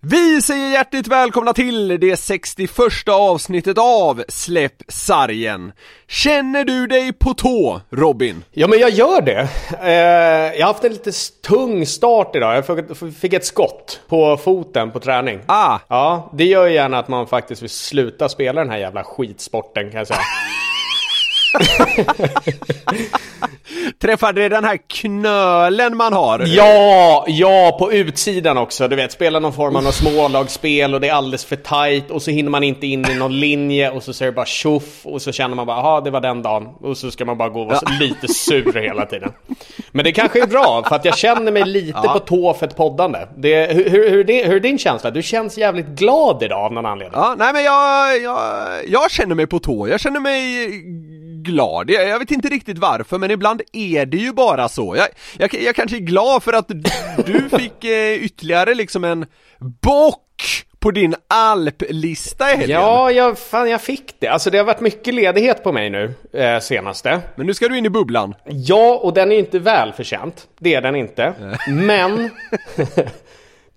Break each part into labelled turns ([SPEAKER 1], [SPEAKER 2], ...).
[SPEAKER 1] Vi säger hjärtligt välkomna till det 61 avsnittet av Släpp sargen. Känner du dig på tå, Robin?
[SPEAKER 2] Ja men jag gör det. Eh, jag har haft en lite tung start idag. Jag fick- fick ett skott på foten på träning.
[SPEAKER 1] Ah,
[SPEAKER 2] Ja, det gör ju gärna att man faktiskt vill sluta spela den här jävla skitsporten kan jag säga.
[SPEAKER 1] träffade det den här knölen man har?
[SPEAKER 2] Ja, ja på utsidan också. Du vet, spela någon form av någon smålagsspel och det är alldeles för tight och så hinner man inte in i någon linje och så säger det bara tjoff och så känner man bara jaha det var den dagen och så ska man bara gå och vara lite sur hela tiden. Men det kanske är bra för att jag känner mig lite på tå för ett poddande. Det, hur, hur, hur, hur är din känsla? Du känns jävligt glad idag av någon anledning.
[SPEAKER 1] Ja, nej men jag, jag, jag känner mig på tå, jag känner mig glad, jag, jag vet inte riktigt varför men ibland är det ju bara så. Jag, jag, jag kanske är glad för att du fick eh, ytterligare liksom en bock på din alplista i helgen.
[SPEAKER 2] Ja, jag, fan jag fick det. Alltså det har varit mycket ledighet på mig nu eh, senaste.
[SPEAKER 1] Men nu ska du in i bubblan.
[SPEAKER 2] Ja, och den är inte välförtjänt. Det är den inte. Men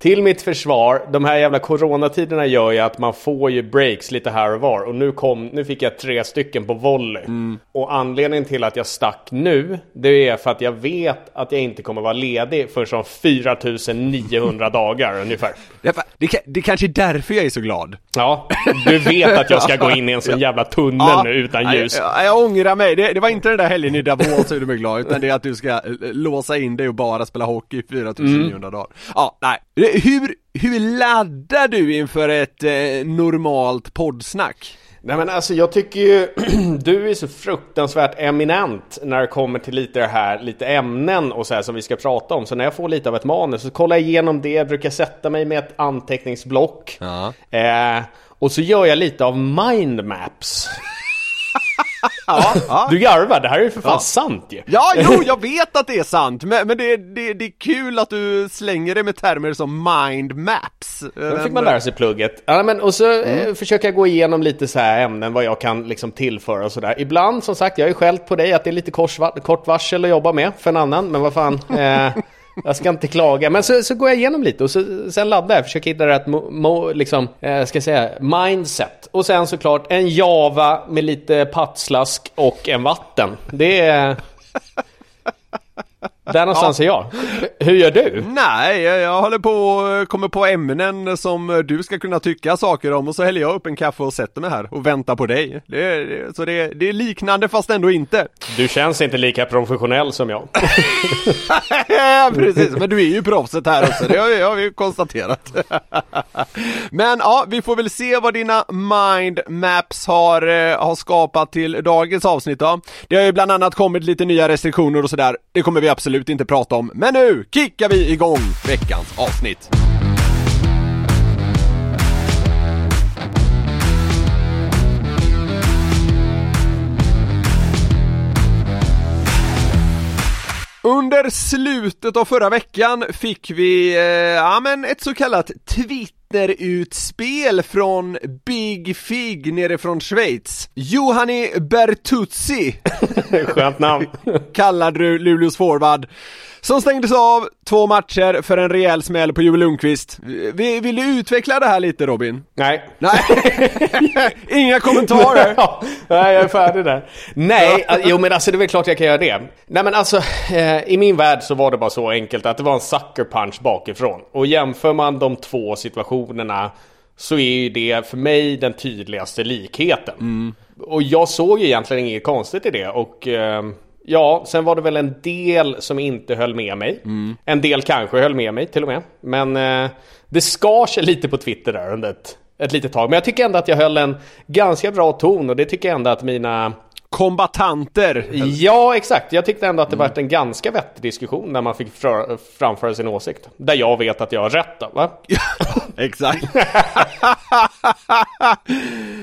[SPEAKER 2] till mitt försvar, de här jävla coronatiderna gör ju att man får ju breaks lite här och var. Och nu, kom, nu fick jag tre stycken på volley. Och anledningen till att jag stack nu, det är för att jag vet att jag inte kommer vara ledig för som 4900 dagar ungefär.
[SPEAKER 1] Det, det, det kanske är därför jag är så glad.
[SPEAKER 2] Ja, du vet att jag ska gå in i en sån jävla tunnel nu utan ljus.
[SPEAKER 1] Jag, jag, jag ångrar mig, det, det var inte den där helgen i Davos som gjorde mig glad, utan det är att du ska eh, låsa in dig och bara spela hockey i 4900 dagar. Ja, nej. Hur, hur laddar du inför ett eh, normalt poddsnack?
[SPEAKER 2] Nej men alltså jag tycker ju du är så fruktansvärt eminent när det kommer till lite det här, lite ämnen och så här som vi ska prata om. Så när jag får lite av ett manus så kollar jag igenom det, jag brukar sätta mig med ett anteckningsblock.
[SPEAKER 1] Ja.
[SPEAKER 2] Eh, och så gör jag lite av mindmaps.
[SPEAKER 1] Ja,
[SPEAKER 2] Du garvar, det här är ju för fan
[SPEAKER 1] Ja.
[SPEAKER 2] sant ju.
[SPEAKER 1] Ja, jo, jag vet att det är sant, men, men det, det, det är kul att du slänger det med termer som mind maps.
[SPEAKER 2] Då fick man lära sig plugget. Ja, men, och så eh, försöker jag gå igenom lite så här ämnen, vad jag kan liksom tillföra och sådär. Ibland, som sagt, jag har ju skällt på dig att det är lite korsva- kort varsel att jobba med för en annan, men vad fan. Eh, jag ska inte klaga. Men så, så går jag igenom lite och så, sen laddar jag, försöker hitta rätt mo, mo, liksom, eh, ska jag säga, mindset. Och sen såklart en Java med lite patslask och en vatten. Det är... Där någonstans är jag. Hur gör du?
[SPEAKER 1] Nej, jag, jag håller på och kommer på ämnen som du ska kunna tycka saker om och så häller jag upp en kaffe och sätter mig här och väntar på dig. Det, det, så det, det är liknande fast ändå inte.
[SPEAKER 2] Du känns inte lika professionell som jag.
[SPEAKER 1] Precis, men du är ju proffset här också, det har vi, har vi ju konstaterat. men ja, vi får väl se vad dina mind maps har, eh, har skapat till dagens avsnitt då. Det har ju bland annat kommit lite nya restriktioner och sådär, det kommer vi absolut inte prata om. Men nu kickar vi igång veckans avsnitt. Under slutet av förra veckan fick vi, eh, ja men ett så kallat Twitter-utspel från Big Fig nere från Schweiz. Johanni Bertuzzi
[SPEAKER 2] Skönt namn.
[SPEAKER 1] kallar du Luleås forward Som stängdes av två matcher för en rejäl smäll på Joel Lundqvist. Vill, vill du utveckla det här lite Robin?
[SPEAKER 2] Nej.
[SPEAKER 1] Nej, inga kommentarer.
[SPEAKER 2] Ja, nej, jag är färdig där. Nej, jo men alltså det är väl klart jag kan göra det. Nej men alltså, eh, i min värld så var det bara så enkelt att det var en sucker punch bakifrån. Och jämför man de två situationerna så är ju det för mig den tydligaste likheten. Mm. Och jag såg ju egentligen inget konstigt i det och eh, Ja, sen var det väl en del som inte höll med mig. Mm. En del kanske höll med mig till och med. Men eh, det skar sig lite på Twitter där under ett, ett litet tag. Men jag tycker ändå att jag höll en ganska bra ton och det tycker jag ändå att mina
[SPEAKER 1] kombatanter.
[SPEAKER 2] Ja, exakt. Jag tyckte ändå att det mm. varit en ganska vettig diskussion när man fick framföra sin åsikt. Där jag vet att jag har rätt då, va?
[SPEAKER 1] exakt.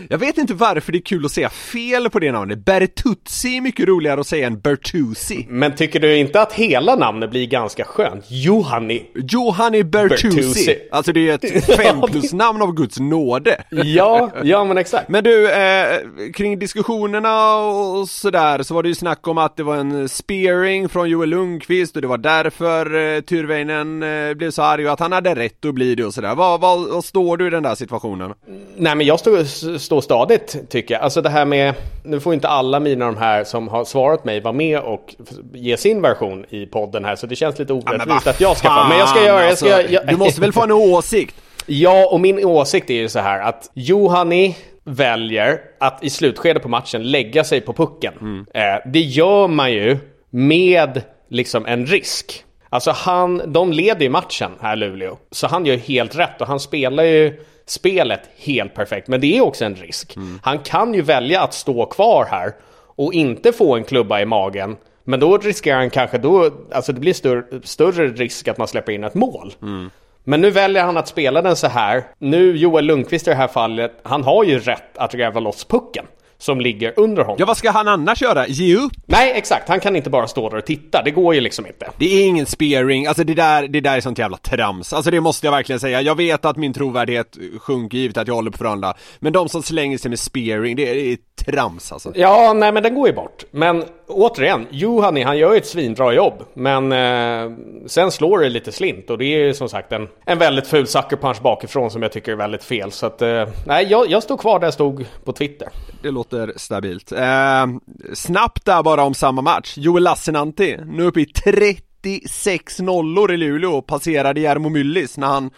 [SPEAKER 1] jag vet inte varför det är kul att säga fel på det namnet. Bertuzzi är mycket roligare att säga än Bertuzzi.
[SPEAKER 2] Men tycker du inte att hela namnet blir ganska skönt? Johanni.
[SPEAKER 1] Johanni Bertuzzi. Bertuzzi. Alltså det är ett fem plus namn av Guds nåde.
[SPEAKER 2] ja, ja men exakt.
[SPEAKER 1] Men du, eh, kring diskussionerna och sådär så var det ju snack om att det var en spearing från Joel Lundqvist och det var därför eh, Tyrväinen eh, blev så arg och att han hade rätt att bli det och sådär. Vad, vad, vad står du i den där situationen?
[SPEAKER 2] Nej men jag står, står stadigt tycker jag. Alltså det här med, nu får inte alla mina de här som har svarat mig vara med och ge sin version i podden här så det känns lite orättvist ja, att jag ska få. Men jag ska göra, jag ska,
[SPEAKER 1] alltså, jag, du måste väl få en åsikt?
[SPEAKER 2] Ja, och min åsikt är ju så här att Johani väljer att i slutskedet på matchen lägga sig på pucken. Mm. Eh, det gör man ju med liksom en risk. Alltså han, de leder ju matchen här Luleå. Så han gör helt rätt och han spelar ju spelet helt perfekt. Men det är också en risk. Mm. Han kan ju välja att stå kvar här och inte få en klubba i magen. Men då riskerar han kanske, då, alltså det blir större, större risk att man släpper in ett mål. Mm. Men nu väljer han att spela den så här. Nu Joel Lundqvist i det här fallet, han har ju rätt att gräva loss pucken som ligger under honom.
[SPEAKER 1] Ja, vad ska han annars göra? Ge upp?
[SPEAKER 2] Nej, exakt. Han kan inte bara stå där och titta. Det går ju liksom inte.
[SPEAKER 1] Det är ingen spearing. Alltså det där, det där är sånt jävla trams. Alltså det måste jag verkligen säga. Jag vet att min trovärdighet sjunker givet att jag håller på förhandla. Men de som slänger sig med spearing, det är, det är trams alltså.
[SPEAKER 2] Ja, nej men den går ju bort. Men återigen, Juhani han gör ju ett svinbra jobb. Men eh, sen slår det lite slint och det är ju som sagt en, en väldigt ful sucker punch bakifrån som jag tycker är väldigt fel. Så att, eh, nej, jag, jag står kvar där jag stod på Twitter.
[SPEAKER 1] Det låter stabilt. Eh, snabbt där bara om samma match. Joel Lassinantti, nu uppe i 30. 36 nollor i Luleå och passerade Jarmo Myllys när han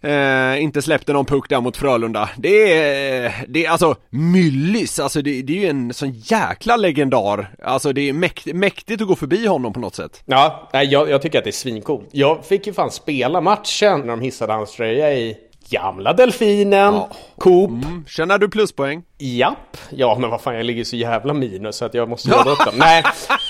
[SPEAKER 1] eh, inte släppte någon puck där mot Frölunda. Det är, det är alltså Myllys, alltså det, det är ju en sån jäkla legendar. Alltså det är mäkt, mäktigt att gå förbi honom på något sätt.
[SPEAKER 2] Ja, jag, jag tycker att det är svincoolt. Jag fick ju fan spela matchen när de hissade hans tröja i Gamla Delfinen, ja. Coop. Mm.
[SPEAKER 1] Känner du pluspoäng?
[SPEAKER 2] Japp. Ja, men vad fan, jag ligger så jävla minus så att jag måste ladda upp dem. Nej.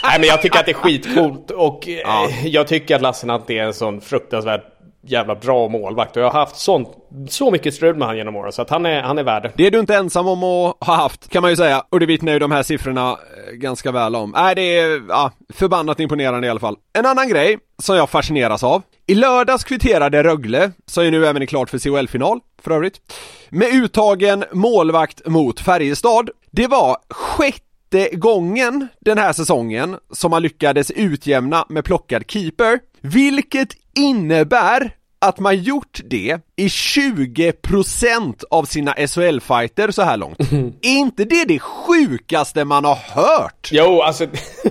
[SPEAKER 2] Nej, men jag tycker att det är skitcoolt och ja. eh, jag tycker att Lassinantti är en sån fruktansvärt jävla bra målvakt och jag har haft sånt, så mycket strul med han genom åren så att han är, han är värd.
[SPEAKER 1] Det är du inte ensam om att ha haft kan man ju säga och det vittnar ju de här siffrorna eh, ganska väl om. Nej, det är ja, förbannat imponerande i alla fall. En annan grej som jag fascineras av. I lördags kvitterade Rögle, som ju nu även är klart för CHL-final för övrigt, med uttagen målvakt mot Färjestad. Det var sjätte gången den här säsongen som man lyckades utjämna med plockad keeper, vilket innebär att man gjort det i 20% av sina SHL-fighter så här långt. Är inte det det sjukaste man har hört?
[SPEAKER 2] Jo, alltså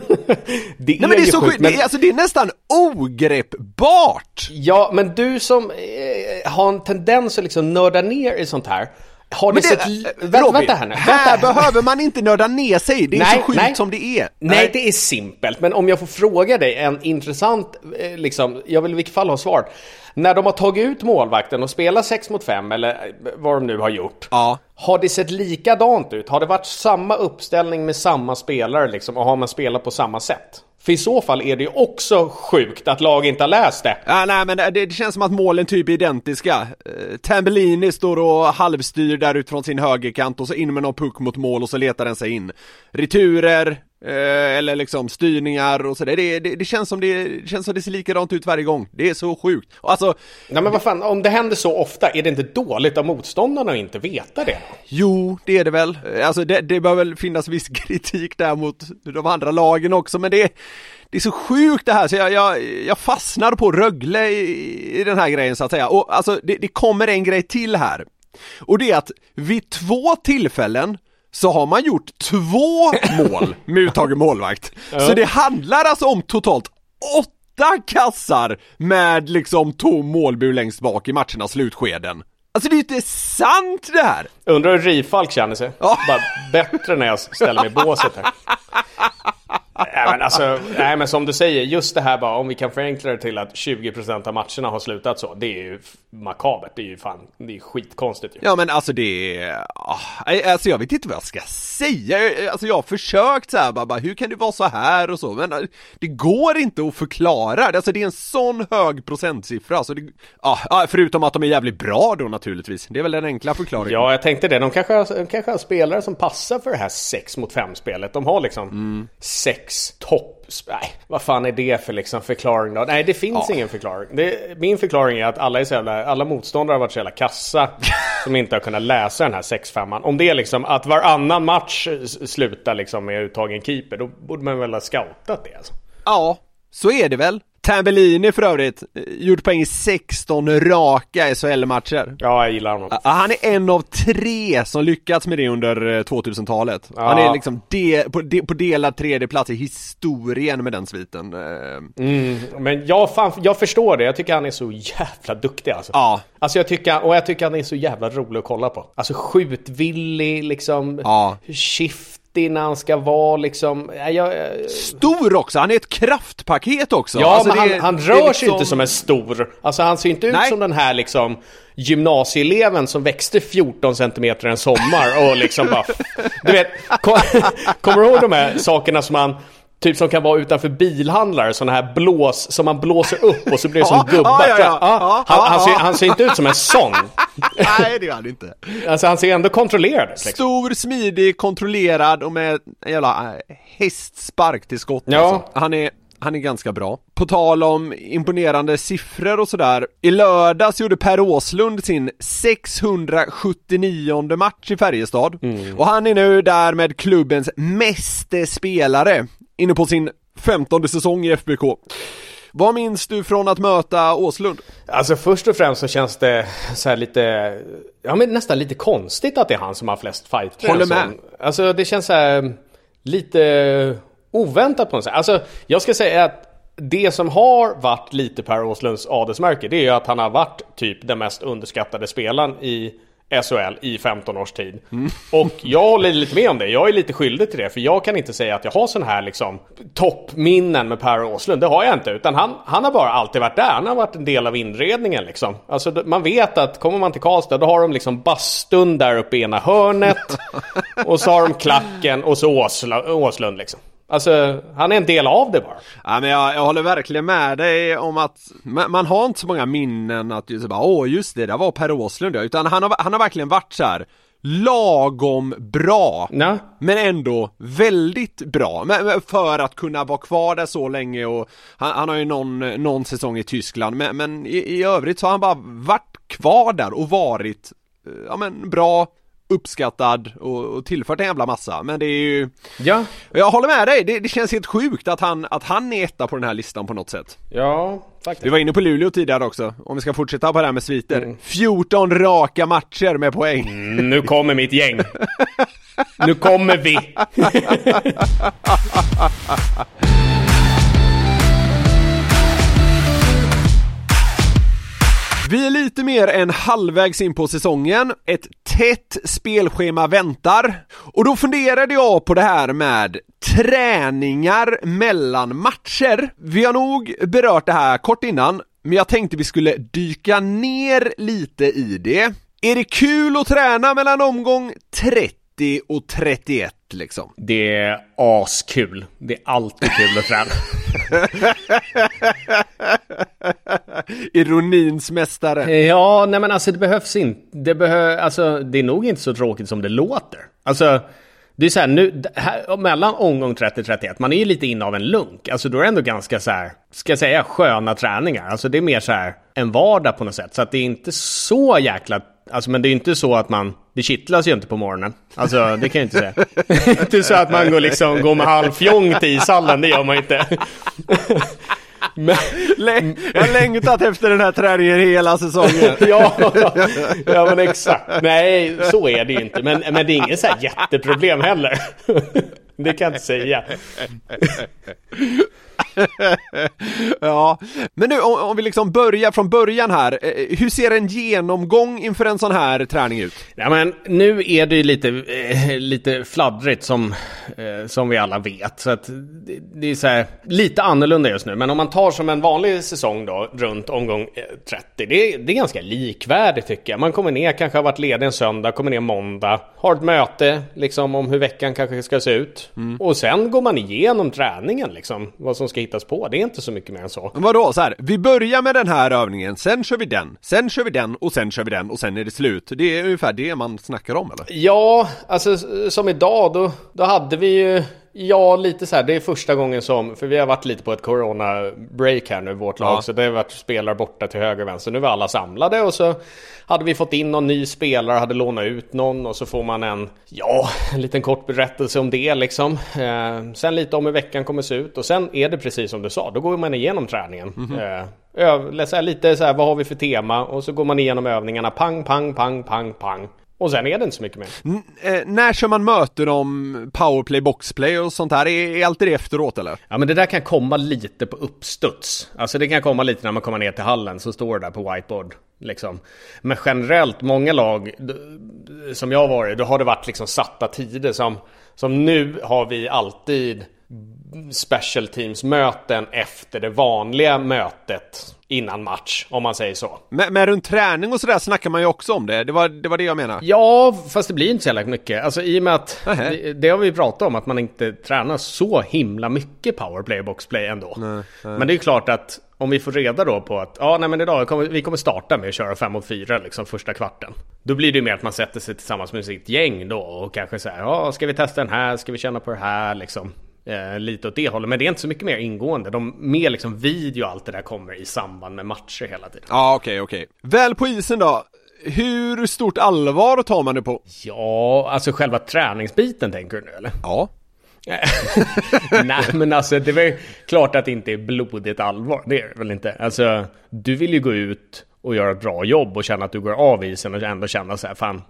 [SPEAKER 1] det är Nej, men det är så sjukt, men... det, är, alltså, det är nästan ogreppbart!
[SPEAKER 2] Ja, men du som eh, har en tendens att liksom nörda ner i sånt här har ni sett...
[SPEAKER 1] Vä Robin, vänta här nu. Här behöver man inte nörda ner sig, det är nej, så sjukt nej. som det är.
[SPEAKER 2] Nej. nej, det är simpelt. Men om jag får fråga dig en intressant, eh, liksom, jag vill i vilket fall ha svar. När de har tagit ut målvakten och spelat 6 mot 5 eller eh, vad de nu har gjort.
[SPEAKER 1] Ja.
[SPEAKER 2] Har det sett likadant ut? Har det varit samma uppställning med samma spelare liksom och har man spelat på samma sätt? För i så fall är det ju också sjukt att lag inte har läst det.
[SPEAKER 1] Ja, nej men det, det känns som att målen typ är identiska. Eh, Tambellini står och halvstyr där utifrån sin högerkant och så in med någon puck mot mål och så letar den sig in. Returer, eller liksom styrningar och sådär. Det, det, det, känns som det, det känns som det ser likadant ut varje gång. Det är så sjukt. Alltså...
[SPEAKER 2] Nej men vad fan, om det händer så ofta, är det inte dåligt av motståndarna att inte veta det?
[SPEAKER 1] Jo, det är det väl. Alltså det, det bör väl finnas viss kritik där mot de andra lagen också, men det det är så sjukt det här så jag, jag, jag fastnar på Rögle i, i den här grejen så att säga. Och alltså det, det kommer en grej till här. Och det är att vid två tillfällen så har man gjort två mål med uttagen målvakt. Så det handlar alltså om totalt åtta kassar med liksom tom målbur längst bak i matchernas slutskeden. Alltså det är ju inte sant det här!
[SPEAKER 2] Undrar hur Rifalk känner sig?
[SPEAKER 1] Ja.
[SPEAKER 2] Bara bättre när jag ställer mig i båset här. Nej men alltså, nej men som du säger, just det här bara om vi kan förenkla det till att 20% av matcherna har slutat så. Det är ju makabert, det är ju fan, det är skitkonstigt ju.
[SPEAKER 1] Ja men alltså det är, ah, alltså jag vet inte vad jag ska säga, alltså jag har försökt så här, bara, bara, hur kan det vara så här och så, men eh, det går inte att förklara, alltså det är en sån hög procentsiffra, så det, ah, ah, förutom att de är jävligt bra då naturligtvis, det är väl den enkla förklaringen.
[SPEAKER 2] Ja, jag tänkte det. De kanske, har, de kanske har spelare som passar för det här 6 mot 5 spelet. De har liksom
[SPEAKER 1] Mm.
[SPEAKER 2] Sex topp... Nej, vad fan är det för liksom förklaring då? Nej, det finns ingen förklaring. Det, min förklaring är att alla, är så jävla, alla motståndare har varit så jävla kassa som inte har kunnat läsa den här 6-5an. Om det är liksom att varannan match slutar liksom med uttagen keeper, då borde man väl ha scoutat det alltså.
[SPEAKER 1] Ja, så är det väl. Tambellini för övrigt, eh, gjort poäng i 16 raka SHL-matcher.
[SPEAKER 2] Ja, jag gillar honom.
[SPEAKER 1] Ja, Han är en av tre som lyckats med det under eh, 2000-talet. Han är liksom de, på, de, på delad tredje plats i historien med den sviten. Eh,
[SPEAKER 2] Men jag, fan, jag förstår det. Jag tycker han är så jävla duktig alltså.
[SPEAKER 1] Ja.
[SPEAKER 2] Alltså jag tycker, och jag tycker han är så jävla rolig att kolla på. Alltså skjutvillig, liksom.
[SPEAKER 1] Ja.
[SPEAKER 2] Shifty när han ska vara liksom. Ja, jag,
[SPEAKER 1] Stor också, han är ett kraftpaket också.
[SPEAKER 2] ja
[SPEAKER 1] Alltså,
[SPEAKER 2] men han, han rör sig
[SPEAKER 1] liksom-
[SPEAKER 2] inte som en stor. Alltså han ser inte ut
[SPEAKER 1] Nej.
[SPEAKER 2] som den här liksom gymnasieeleven som växte 14 centimeter en sommar och liksom bara... Du vet, kom, kommer du ihåg de här sakerna som man Typ som kan vara utanför bilhandlare, sådana här blås som man blåser upp och så blir det som gubbar.
[SPEAKER 1] ja, ja, ja.
[SPEAKER 2] han, han, ser, han ser inte ut som en sån.
[SPEAKER 1] Nej det gör han inte.
[SPEAKER 2] Alltså han ser ändå kontrollerad ut. Liksom.
[SPEAKER 1] Stor, smidig, kontrollerad och med en jävla äh, hästspark till skott
[SPEAKER 2] Ja.
[SPEAKER 1] alltså. Han är han är ganska bra. På tal om imponerande siffror och sådär. I lördags gjorde Per Åslund sin 679 match i Färjestad. Och han är nu där med klubbens meste spelare. Inne på sin 15 säsong i FBK. Vad minns du från att möta Åslund?
[SPEAKER 2] Alltså först och främst så känns det så här lite, ja men nästan lite konstigt att det är han som har flest fighter.
[SPEAKER 1] Håller med.
[SPEAKER 2] Alltså det känns så här lite oväntat på något sätt. Alltså jag ska säga att det som har varit lite Per Åslunds adelsmärke det är ju att han har varit typ den mest underskattade spelaren i SHL i 15 års tid. Och jag håller lite med om det. Jag är lite skyldig till det. För jag kan inte säga att jag har sån här liksom toppminnen med Per Åslund. Det har jag inte. Utan han, han har bara alltid varit där. Han har varit en del av inredningen liksom. Alltså man vet att kommer man till Karlstad då har de liksom bastun där uppe i ena hörnet. och så har de klacken och så Åsla, Åslund liksom. Alltså han är en del av det bara.
[SPEAKER 1] Ja men jag, jag håller verkligen med dig om att man, man har inte så många minnen att just bara åh just det, det var Per Åslund utan han har, han har verkligen varit så här lagom bra.
[SPEAKER 2] Ja.
[SPEAKER 1] Men ändå väldigt bra, men, men för att kunna vara kvar där så länge och han, han har ju någon, någon säsong i Tyskland men, men i, i övrigt så har han bara varit kvar där och varit, eh, ja men bra, uppskattad och, och tillfört en jävla massa men det är ju
[SPEAKER 2] Ja.
[SPEAKER 1] jag håller med dig, det, det känns helt sjukt att han, att han är etta på den här listan på något sätt.
[SPEAKER 2] Ja, faktiskt.
[SPEAKER 1] Vi var inne på Luleå tidigare också, om vi ska fortsätta på det här med sviter.
[SPEAKER 2] Mm.
[SPEAKER 1] 14 raka matcher med poäng.
[SPEAKER 2] Nu kommer mitt gäng. Nu kommer vi.
[SPEAKER 1] Vi är lite mer än halvvägs in på säsongen, ett tätt spelschema väntar. Och då funderade jag på det här med träningar mellan matcher. Vi har nog berört det här kort innan, men jag tänkte vi skulle dyka ner lite i det. Är det kul att träna mellan omgång 30 och 31 liksom?
[SPEAKER 2] Det är askul. Det är alltid kul att träna.
[SPEAKER 1] Ironins mästare.
[SPEAKER 2] Ja, nej men alltså det behövs inte. Det, behö, alltså, det är nog inte så tråkigt som det låter. Alltså, det är så här, nu, här, mellan omgång 30-31, man är ju lite inne av en lunk. Alltså då är det ändå ganska så här, ska jag säga, sköna träningar. Alltså det är mer så här en vardag på något sätt. Så att det är inte så jäkla Alltså men det är ju inte så att man, det kittlas ju inte på morgonen. Alltså det kan jag inte säga. Det är inte så att man går liksom, går med halvfjång till ishallen, det gör man inte.
[SPEAKER 1] Men, jag har längtat efter den här träningen hela säsongen.
[SPEAKER 2] ja, ja, men exakt. Nej, så är det ju inte. Men, men det är inget så här jätteproblem heller. det kan jag inte säga.
[SPEAKER 1] ja, men nu om, om, vi liksom börjar från början här. Eh, hur ser en genomgång inför en sån här träning ut?
[SPEAKER 2] Ja, men nu är det ju lite, eh, lite fladdrigt som, eh, som vi alla vet. Så att det, det är så här, lite annorlunda just nu. Men om man tar som en vanlig säsong då, runt omgång 30. Det, det är ganska likvärdigt tycker jag. Man kommer ner, kanske har varit ledig en söndag, kommer ner måndag. Har ett möte liksom om hur veckan kanske ska se ut. Mm. Och sen går man igenom träningen liksom. Vad som ska hittas på. Det är inte så mycket mer än så.
[SPEAKER 1] Men vadå, så här, vi börjar med den här övningen, sen kör vi den, sen kör vi den och sen kör vi den och sen är det slut. Det är ungefär det man snackar om eller?
[SPEAKER 2] Ja, alltså som idag då, då hade vi ju Ja, lite så här. Det är första gången som, för vi har varit lite på ett corona-break här nu vårt lag. Ja. Så det har varit spelare borta till höger och vänster. Nu var alla samlade och så hade vi fått in någon ny spelare, hade lånat ut någon och så får man en, ja, en liten kort berättelse om det liksom. Eh, sen lite om hur veckan kommer se ut och sen är det precis som du sa, då går man igenom träningen. Mm -hmm. eh, lite så här, vad har vi för tema? Och så går man igenom övningarna, pang, pang, pang, pang, pang. Och sen är det inte så mycket mer.
[SPEAKER 1] N eh, när kör man möten om powerplay, boxplay och sånt här? Är, är alltid det efteråt eller?
[SPEAKER 2] Ja men det där kan komma lite på uppstuds. Alltså det kan komma lite när man kommer ner till hallen så står det där på whiteboard. Liksom. Men generellt, många lag som jag har varit, då har det varit liksom satta tider som, som nu har vi alltid special teams möten efter det vanliga mötet innan match, om man säger så.
[SPEAKER 1] Men, men runt träning och sådär snackar man ju också om det. Det var, det var det jag menade.
[SPEAKER 2] Ja, fast det blir inte så jävla mycket. Alltså i och med att det, det, har vi pratat om, att man inte tränar så himla mycket powerplay och boxplay ändå. Nej, nej. Men det är klart att om vi får reda då på att ja, nej men idag kommer vi kommer starta med att köra 5 mot 4 liksom första kvarten. Då blir det ju mer att man sätter sig tillsammans med sitt gäng då och kanske säger ja, ska vi testa den här, ska vi känna på det här liksom. Eh, lite åt det hållet. Men det är inte så mycket mer ingående. De mer liksom video och allt det där kommer i samband med matcher hela tiden.
[SPEAKER 1] Ja, okej, okay, okej. Okay. Väl på isen då? Hur stort allvar tar man det på?
[SPEAKER 2] Ja, alltså själva träningsbiten tänker du nu eller?
[SPEAKER 1] Ja.
[SPEAKER 2] Nej men alltså det är väl klart att det inte är blodigt allvar. Det är det väl inte. Alltså du vill ju gå ut och göra ett bra jobb och känna att du går av isen och ändå känna så här fan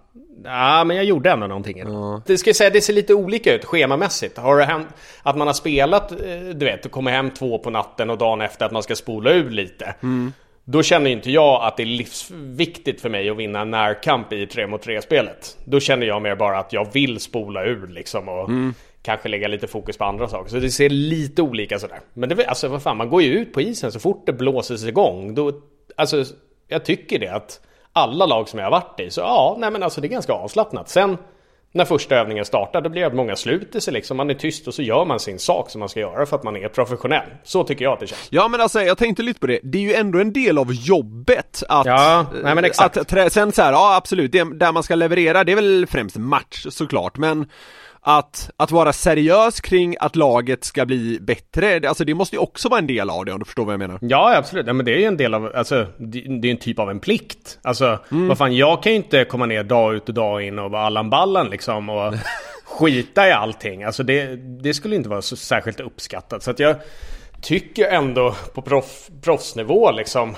[SPEAKER 2] Ja, men jag gjorde ändå någonting. Ja. Det ska jag säga, det ser lite olika ut schemamässigt. Har det hänt att man har spelat, eh, du vet, och kommer hem två på natten och dagen efter att man ska spola ur lite. Mm. Då känner inte jag att det är livsviktigt för mig att vinna en närkamp i 3 mot 3 spelet. Då känner jag mer bara att jag vill spola ur liksom och mm. kanske lägga lite fokus på andra saker. Så det ser lite olika sådär. Men det, alltså vad fan, man går ju ut på isen så fort det blåses igång. Då, alltså, jag tycker det att alla lag som jag har varit i. Så ja, nej men alltså det är ganska avslappnat. Sen när första övningen startar, då blir det att många sluter sig liksom. Man är tyst och så gör man sin sak som man ska göra för att man är professionell. Så tycker jag att det känns.
[SPEAKER 1] Ja men alltså jag tänkte lite på det. Det är ju ändå en del av jobbet att...
[SPEAKER 2] Ja, nej men exakt.
[SPEAKER 1] Att, sen så här, ja absolut, det där man ska leverera, det är väl främst match såklart, men att, att vara seriös kring att laget ska bli bättre, alltså det måste ju också vara en del av det om du förstår vad jag menar.
[SPEAKER 2] Ja absolut, ja, men det är ju en del av, alltså det, det är en typ av en plikt. Alltså mm. vad fan, jag kan ju inte komma ner dag ut och dag in och vara Allan Ballan liksom och skita i allting. Alltså det, det skulle inte vara så särskilt uppskattat. Så att jag tycker ändå på proff, proffsnivå liksom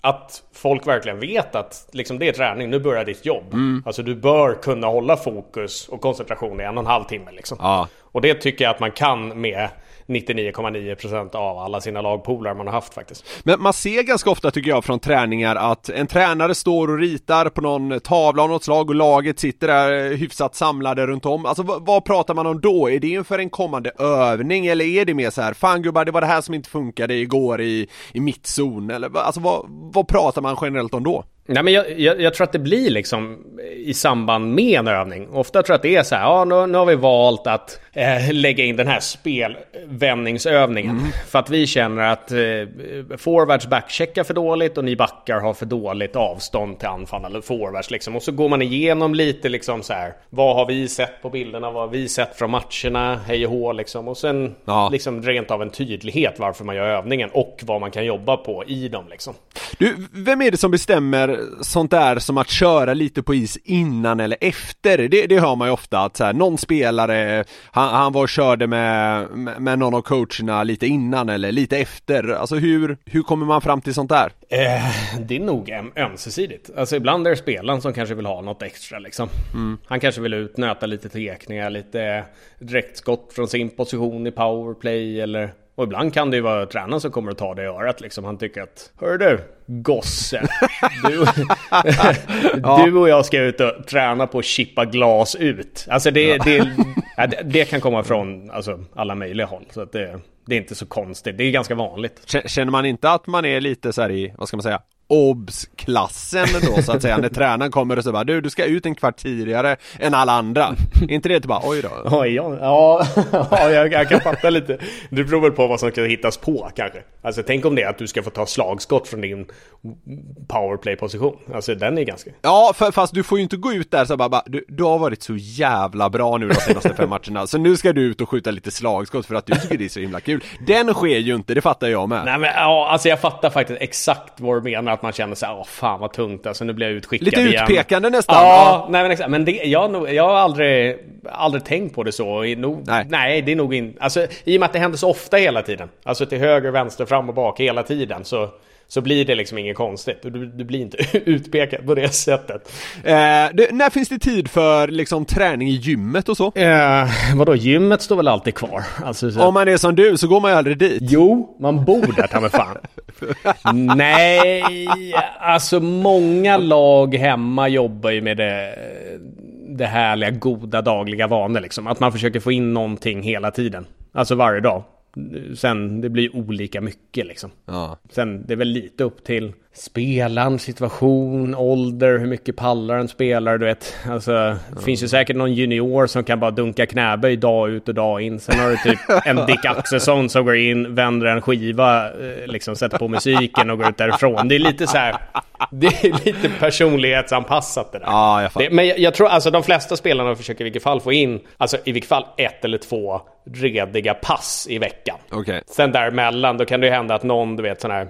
[SPEAKER 2] att folk verkligen vet att liksom, det är träning, nu börjar ditt jobb. Mm. Alltså du bör kunna hålla fokus och koncentration i en och en halv timme. Liksom.
[SPEAKER 1] Ja.
[SPEAKER 2] Och det tycker jag att man kan med 99,9% av alla sina lagpolare man har haft faktiskt.
[SPEAKER 1] Men man ser ganska ofta tycker jag från träningar att en tränare står och ritar på någon tavla av något slag och laget sitter där eh, hyfsat samlade runt om. Alltså vad, vad pratar man om då? Är det inför en kommande övning eller är det mer så här, fan gubbar det var det här som inte funkade igår i, i mittzon eller alltså vad, vad pratar man generellt om då?
[SPEAKER 2] Nej, men jag, jag, jag, tror att det blir liksom i samband med en övning. Ofta tror jag att det är så här, ja nu, nu har vi valt att eh, lägga in den här spelvändningsövningen. Mm. För att vi känner att eh, forwards backcheckar för dåligt och ni backar har för dåligt avstånd till anfall eller forwards liksom. Och så går man igenom lite liksom så här, vad har vi sett på bilderna, vad har vi sett från matcherna, hej och hå liksom. Och sen ja. liksom rent av en tydlighet varför man gör övningen och vad man kan jobba på i dem liksom.
[SPEAKER 1] Du, vem är det som bestämmer sånt där som att köra lite på is innan eller efter. Det, det hör man ju ofta att så här, någon spelare, han, han var och körde med, med, med någon av coacherna lite innan eller lite efter. Alltså hur, hur kommer man fram till sånt där?
[SPEAKER 2] Eh, det är nog ömsesidigt. Alltså ibland är det spelaren som kanske vill ha något extra liksom. Mm. Han kanske vill ut, nöta lite tekningar, lite direktskott från sin position i powerplay eller och ibland kan det ju vara tränaren som kommer att ta det i örat liksom. Han tycker att Hör du gosse. Du, du och jag ska ut och träna på att chippa glas ut. Alltså det, ja. det, det, kan komma från alltså, alla möjliga håll. Så det, det är inte så konstigt. Det är ganska vanligt.
[SPEAKER 1] Känner man inte att man är lite så här i, vad ska man säga, obs-klassen då så att säga när tränaren kommer och säger bara du, du ska ut en kvart tidigare än alla andra. är inte det typ bara oj då?
[SPEAKER 2] Oj, ja, ja, ja jag, jag, kan fatta lite. Det beror väl på vad som ska hittas på kanske. Alltså tänk om det är att du ska få ta slagskott från din powerplay-position. Alltså den är ganska...
[SPEAKER 1] Ja, för, fast du får ju inte gå ut där så bara, bara du, du har varit så jävla bra nu de senaste fem matcherna. Så nu ska du ut och skjuta lite slagskott för att du tycker det är så himla kul. Den sker ju inte, det fattar jag med.
[SPEAKER 2] Nej men ja, alltså jag fattar faktiskt exakt vad du menar att man känner sig, åh fan vad tungt alltså, nu blir jag utskickad
[SPEAKER 1] Lite
[SPEAKER 2] igen.
[SPEAKER 1] utpekande nästan.
[SPEAKER 2] Ja, ja. nej men exakt. Men det, jag, jag har aldrig, aldrig tänkt på det så. Nog, nej. nej, det är nog inte, alltså i och med att det händer så ofta hela tiden. Alltså till höger, vänster, fram och bak hela tiden. Så så blir det liksom inget konstigt. Du, du blir inte utpekad på det sättet.
[SPEAKER 1] Eh, det, när finns det tid för liksom träning i gymmet och så?
[SPEAKER 2] Eh, vadå, gymmet står väl alltid kvar? Alltså,
[SPEAKER 1] så... Om man är som du så går man ju aldrig dit.
[SPEAKER 2] Jo, man bor där ta mig fan. Nej, alltså många lag hemma jobbar ju med det det härliga, goda, dagliga vanor liksom. Att man försöker få in någonting hela tiden. Alltså varje dag. Sen, det blir olika mycket liksom. Ja. Sen, det är väl lite upp till spelaren, situation, ålder, hur mycket pallar en spelare, du vet. Alltså, det ja. finns ju säkert någon junior som kan bara dunka knäböj dag ut och dag in. Sen har du typ en Dick Axelsson som går in, vänder en skiva, eh, liksom sätter på musiken och går ut därifrån. Det är lite så här, det är lite personlighetsanpassat det där.
[SPEAKER 1] Ja, jag
[SPEAKER 2] det, men jag, jag, tror alltså de flesta spelarna försöker i vilket fall få in, alltså i vilket fall ett eller två rediga pass i veckan.
[SPEAKER 1] Okay.
[SPEAKER 2] Sen däremellan, då kan det ju hända att någon, du vet sån här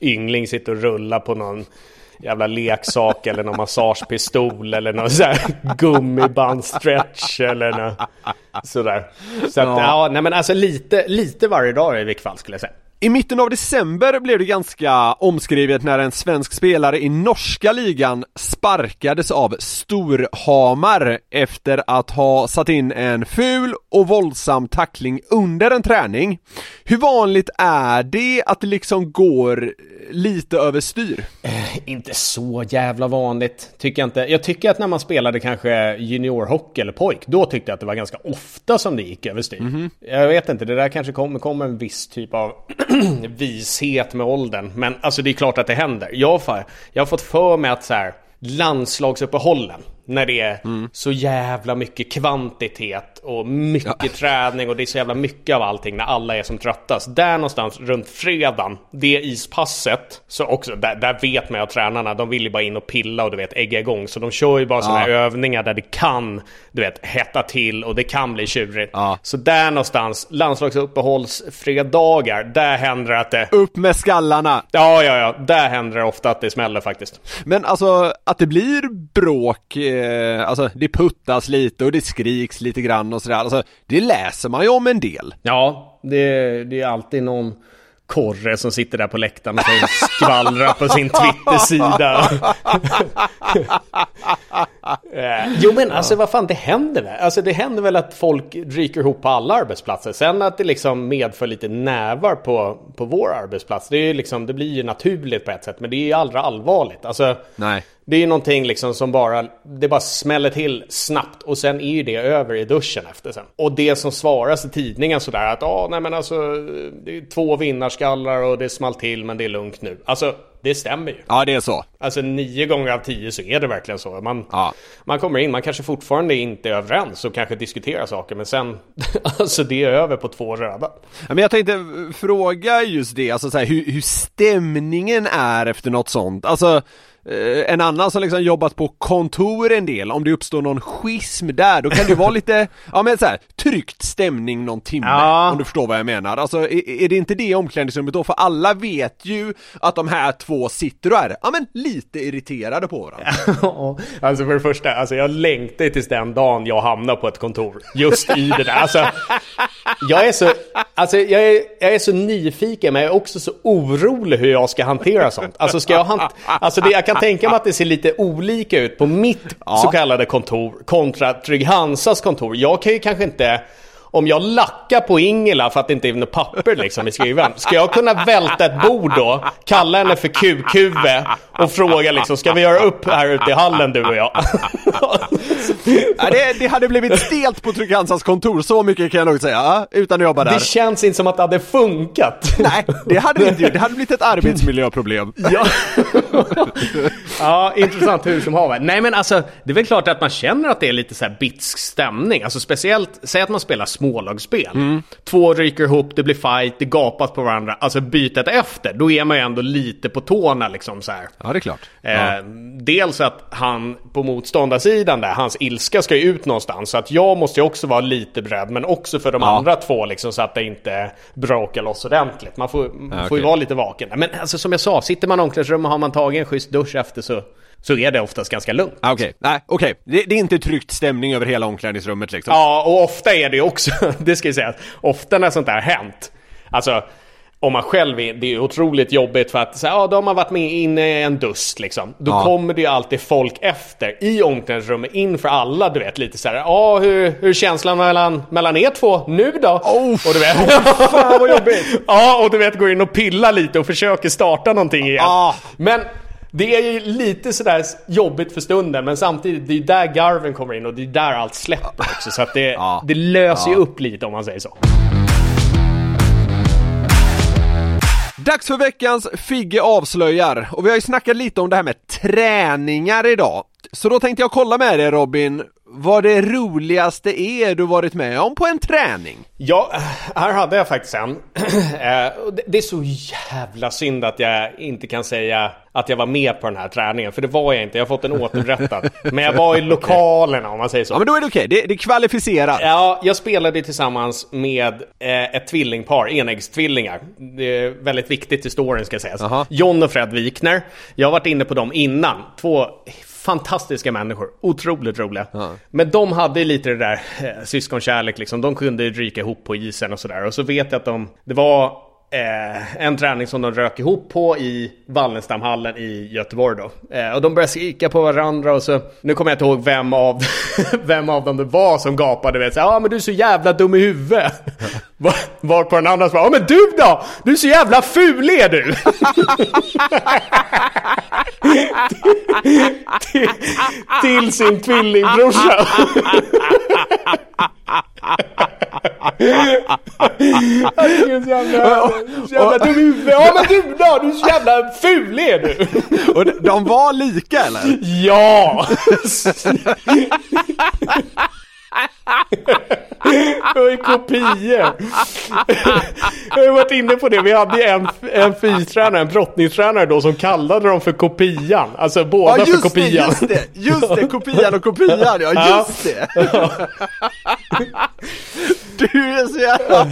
[SPEAKER 2] yngling sitter och rullar på någon jävla leksak eller någon massagepistol eller någon sån här gummibandstretch eller något sådär. Så att, ja. ja, nej men alltså lite, lite varje dag i vilket fall skulle jag säga.
[SPEAKER 1] I mitten av december blev det ganska omskrivet när en svensk spelare i norska ligan sparkades av Storhamar efter att ha satt in en ful och våldsam tackling under en träning. Hur vanligt är det att det liksom går lite överstyr?
[SPEAKER 2] Eh, inte så jävla vanligt, tycker jag inte. Jag tycker att när man spelade kanske juniorhockey eller pojk, då tyckte jag att det var ganska ofta som det gick överstyr. Mm -hmm. Jag vet inte, det där kanske kommer, kommer en viss typ av vishet med åldern. Men alltså det är klart att det händer. Jag, jag har fått för mig att så här, landslagsuppehållen när det är mm. så jävla mycket kvantitet och mycket ja. träning och det är så jävla mycket av allting när alla är som tröttast. Där någonstans runt fredagen, det ispasset, så också, där, där vet man ju att tränarna, de vill ju bara in och pilla och du vet ägga igång. Så de kör ju bara sådana här övningar där det kan, du vet, hetta till och det kan bli tjurigt. Ja. Så där någonstans, landslagsuppehållsfredagar, där händer det att det...
[SPEAKER 1] Upp med skallarna!
[SPEAKER 2] Ja, ja, ja. Där händer det ofta att det smäller faktiskt.
[SPEAKER 1] Men alltså, att det blir bråk eh, alltså det puttas lite och det skriks lite grann och sådär. Alltså det läser man ju om en del.
[SPEAKER 2] Ja, det, det är alltid någon korre som sitter där på läktaren och skvallrar på sin Twitter-sida. Eh, jo men alltså vad fan det händer väl? Alltså det händer väl att folk ryker ihop på alla arbetsplatser. Sen att det liksom medför lite nävar på, på vår arbetsplats. Det, är liksom, det blir ju naturligt på ett sätt men det är ju aldrig allvarligt. Alltså,
[SPEAKER 1] Nej.
[SPEAKER 2] Det är ju någonting liksom som bara, det bara smäller till snabbt och sen är ju det över i duschen efter sen. Och det som svaras i tidningen sådär att ja, nej men alltså det är två vinnarskallar och det small till men det är lugnt nu. Alltså det stämmer ju.
[SPEAKER 1] Ja, det är så.
[SPEAKER 2] Alltså nio gånger av tio så är det verkligen så. Man, ja. man kommer in, man kanske fortfarande inte är överens och kanske diskuterar saker, men sen, alltså det är över på två röda.
[SPEAKER 1] Ja, men jag tänkte fråga just det, alltså så här, hur, hur stämningen är efter något sånt. Alltså eh, en annan som liksom jobbat på kontor en del, om det uppstår någon schism där, då kan det vara lite, ja men så här, tryckt stämning någon timme,
[SPEAKER 2] Ja.
[SPEAKER 1] om du förstår vad jag menar. Alltså är, är det inte det omklädningsrummet då? För alla vet ju att de här två sitter och är, ja men lite irriterade på varandra.
[SPEAKER 2] Ja, alltså för det första, alltså jag längtar tills den dagen jag hamnar på ett kontor. Just i det där. Alltså, jag är så, alltså jag är, jag är så nyfiken men jag är också så orolig hur jag ska hantera sånt. Alltså ska jag hant- alltså det, jag kan tänka mig att det ser lite olika ut på mitt så kallade kontor kontra Trygg-Hansas kontor. Jag kan ju kanske inte om jag lackar på Ingela för att det inte är något papper liksom i skrivaren, ska jag kunna välta ett bord då, kalla henne för kukhuvud och fråga liksom, ska vi göra upp här ute i hallen du och jag?
[SPEAKER 1] Ja, det, det hade blivit stelt på Trygg-Hansas kontor, så mycket kan jag nog säga, utan att jobba där.
[SPEAKER 2] Det känns inte som att det hade funkat.
[SPEAKER 1] Nej, det hade det inte gjort. Det hade blivit ett arbetsmiljöproblem.
[SPEAKER 2] Ja. ja, intressant hur som haver. Nej men alltså, det är väl klart att man känner att det är lite så här bitsk stämning. Alltså speciellt, säg att man spelar smålagsspel. Två ryker ihop, det blir fight, det gapas på varandra. Alltså bytet efter, då är man ju ändå lite på tårna liksom så här.
[SPEAKER 1] Ja, det är klart.
[SPEAKER 2] Eh, Dels att han på motståndarsidan där, hans ilska ska ju ut någonstans. Så att jag måste ju också vara lite beredd, men också för de
[SPEAKER 1] Ja.
[SPEAKER 2] andra två liksom så att det inte bråkar loss ordentligt. Man får, man
[SPEAKER 1] Ja,
[SPEAKER 2] får ju vara lite vaken. Men alltså som jag sa, sitter man i omklädningsrum och har man tagit en schysst dusch efter så, så är det oftast ganska lugnt.
[SPEAKER 1] Ah, Okej, nej okej. Det, det är inte tryckt stämning över hela omklädningsrummet liksom.
[SPEAKER 2] Ja, och ofta är det ju också, det ska jag säga, ofta när sånt där har hänt, alltså om man själv är, det är otroligt jobbigt för att så här, ja, då har man varit med inne i en dust liksom. Då
[SPEAKER 1] Ja.
[SPEAKER 2] kommer det ju alltid folk efter i omklädningsrummet inför alla, du vet lite så här, ja hur, hur känslan mellan, mellan er två nu då? och du vet, fan vad jobbigt! ja, och du vet går in och pillar lite och försöker starta någonting igen.
[SPEAKER 1] Ah.
[SPEAKER 2] Men det är ju lite sådär jobbigt för stunden men samtidigt det är ju där garven kommer in och det är där allt släpper också. Så att det,
[SPEAKER 1] Ja.
[SPEAKER 2] det löser ju upp lite om man säger så.
[SPEAKER 1] Dags för veckans Figge avslöjar och vi har ju snackat lite om det här med träningar idag. Så då tänkte jag kolla med dig Robin, vad det roligaste är du varit med om på en träning?
[SPEAKER 2] Ja, här hade jag faktiskt en. Eh, Det är så jävla synd att jag inte kan säga att jag var med på den här träningen, för det var jag inte. Jag har fått den återupprättad. Men jag var i lokalerna om man säger så.
[SPEAKER 1] Ja men då är det okej, det, det är kvalificerat.
[SPEAKER 2] Ja, jag spelade tillsammans med eh, ett tvillingpar, enäggstvillingar. Det är väldigt viktigt i storyn ska sägas.
[SPEAKER 1] Jaha.
[SPEAKER 2] John och Fred Wikner. Jag har varit inne på dem innan. Två fantastiska människor. Otroligt roliga. Men de hade lite det där eh, syskonkärlek liksom. De kunde ryka ihop på isen och sådär. Och så vet jag att de, det var eh, en träning som de rök ihop på i Wallenstamhallen i Göteborg då. Eh, och de började skrika på varandra och så, nu kommer jag inte ihåg vem av, vem av dem det var som gapade, vet, ja ah, men du är så jävla dum i huvudet. Var, var på den andra så ja men du då? Du är så jävla ful är du! till, till sin tvillingbrorsa. Så jävla, jävla dum huvudet. Ja men du då? Du är så jävla ful är du!
[SPEAKER 1] Och de, var lika eller?
[SPEAKER 2] Ja! Jag är kopior. Jag har ju varit inne på det. Vi hade ju en, en fystränare, en brottningstränare då som kallade dem för kopian. Alltså båda
[SPEAKER 1] Ja
[SPEAKER 2] för
[SPEAKER 1] just det,
[SPEAKER 2] kopian.
[SPEAKER 1] just det, just det, kopian och kopian, ja
[SPEAKER 2] Ja.
[SPEAKER 1] just det! Du är så jävla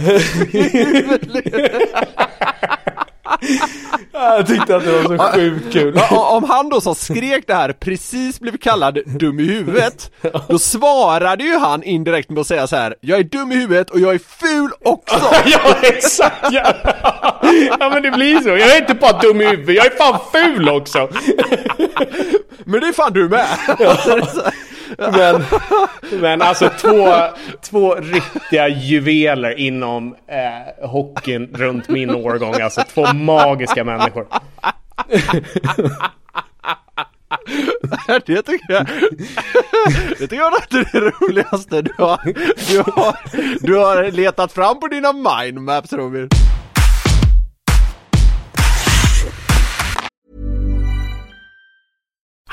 [SPEAKER 2] Jag tyckte att det var så sjukt kul.
[SPEAKER 1] Om han då som skrek det här precis blev kallad dum i huvudet, då svarade ju han indirekt med att säga så här: Jag är dum i huvudet och jag är ful också!
[SPEAKER 2] Ja exakt ja. ja men det blir så. Jag är inte bara dum i huvudet, jag är fan ful också.
[SPEAKER 1] Men det är fan du med!
[SPEAKER 2] Men, men alltså två, två riktiga juveler inom eh, hockeyn runt min årgång. Alltså två magiska människor.
[SPEAKER 1] Det tycker jag, det tycker jag det är det roligaste du har, du har, du har letat fram på dina mindmaps Robin.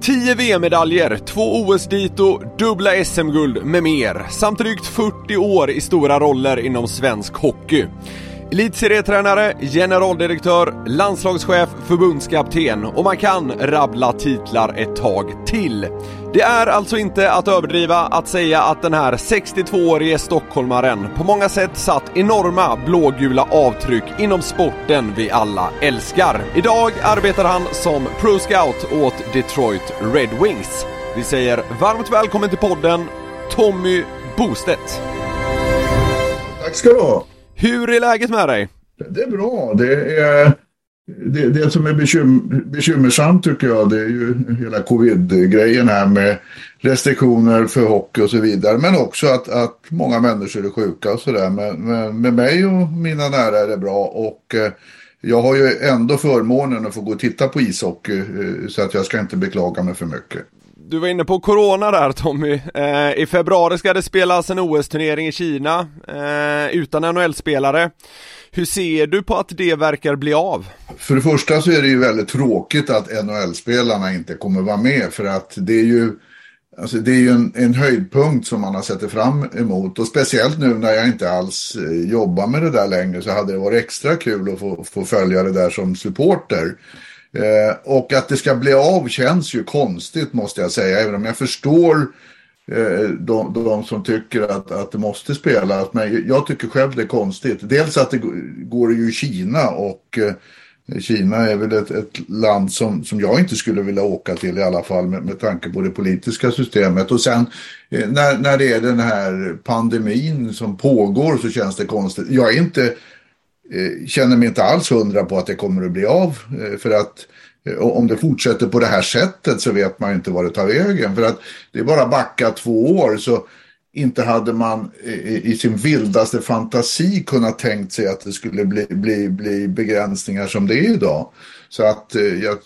[SPEAKER 1] 10 VM-medaljer, två OS-dito, dubbla SM-guld med mer, samt drygt 40 år i stora roller inom svensk hockey. Elitserietränare, generaldirektör, landslagschef, förbundskapten och man kan rabbla titlar ett tag till. Det är alltså inte att överdriva att säga att den här 62-årige stockholmaren på många sätt satt enorma blågula avtryck inom sporten vi alla älskar. Idag arbetar han som pro scout åt Detroit Red Wings. Vi säger varmt välkommen till podden Tommy Bostedt.
[SPEAKER 3] Tack ska du ha.
[SPEAKER 1] Hur är läget med dig?
[SPEAKER 3] Det är bra. Det, är, det, det som är bekym, bekymmersamt tycker jag det är ju hela covid-grejen här med restriktioner för hockey och så vidare. Men också att, att många människor är sjuka och sådär. Men, men med mig och mina nära är det bra. Och eh, jag har ju ändå förmånen att få gå och titta på ishockey. Eh, så att jag ska inte beklaga mig för mycket.
[SPEAKER 1] Du var inne på Corona där Tommy. Eh, I februari ska det spelas en OS-turnering i Kina eh, utan NHL-spelare. Hur ser du på att det verkar bli av?
[SPEAKER 3] För det första så är det ju väldigt tråkigt att NHL-spelarna inte kommer vara med för att det är ju Alltså det är ju en, en höjdpunkt som man har sett fram emot och speciellt nu när jag inte alls eh, jobbar med det där längre så hade det varit extra kul att få, få följa det där som supporter. Eh, och att det ska bli av känns ju konstigt måste jag säga, även om jag förstår eh, Eh, de, de, som tycker att, att det måste spelas. Men jag tycker själv det är konstigt. Dels att det går ju i Kina och eh, Kina är väl ett, ett, land som, som jag inte skulle vilja åka till i alla fall med, med tanke på det politiska systemet. Och sen eh, när, när det är den här pandemin som pågår så känns det konstigt. Jag är inte känner mig inte alls hundra på att det kommer att bli av. För att eh, Eh, om det fortsätter på det här sättet så vet man inte vad det tar vägen. För att det är bara backa två år så inte hade man i sin vildaste fantasi kunnat tänkt sig att det skulle bli, bli, bli begränsningar som det är idag. Så att eh, jag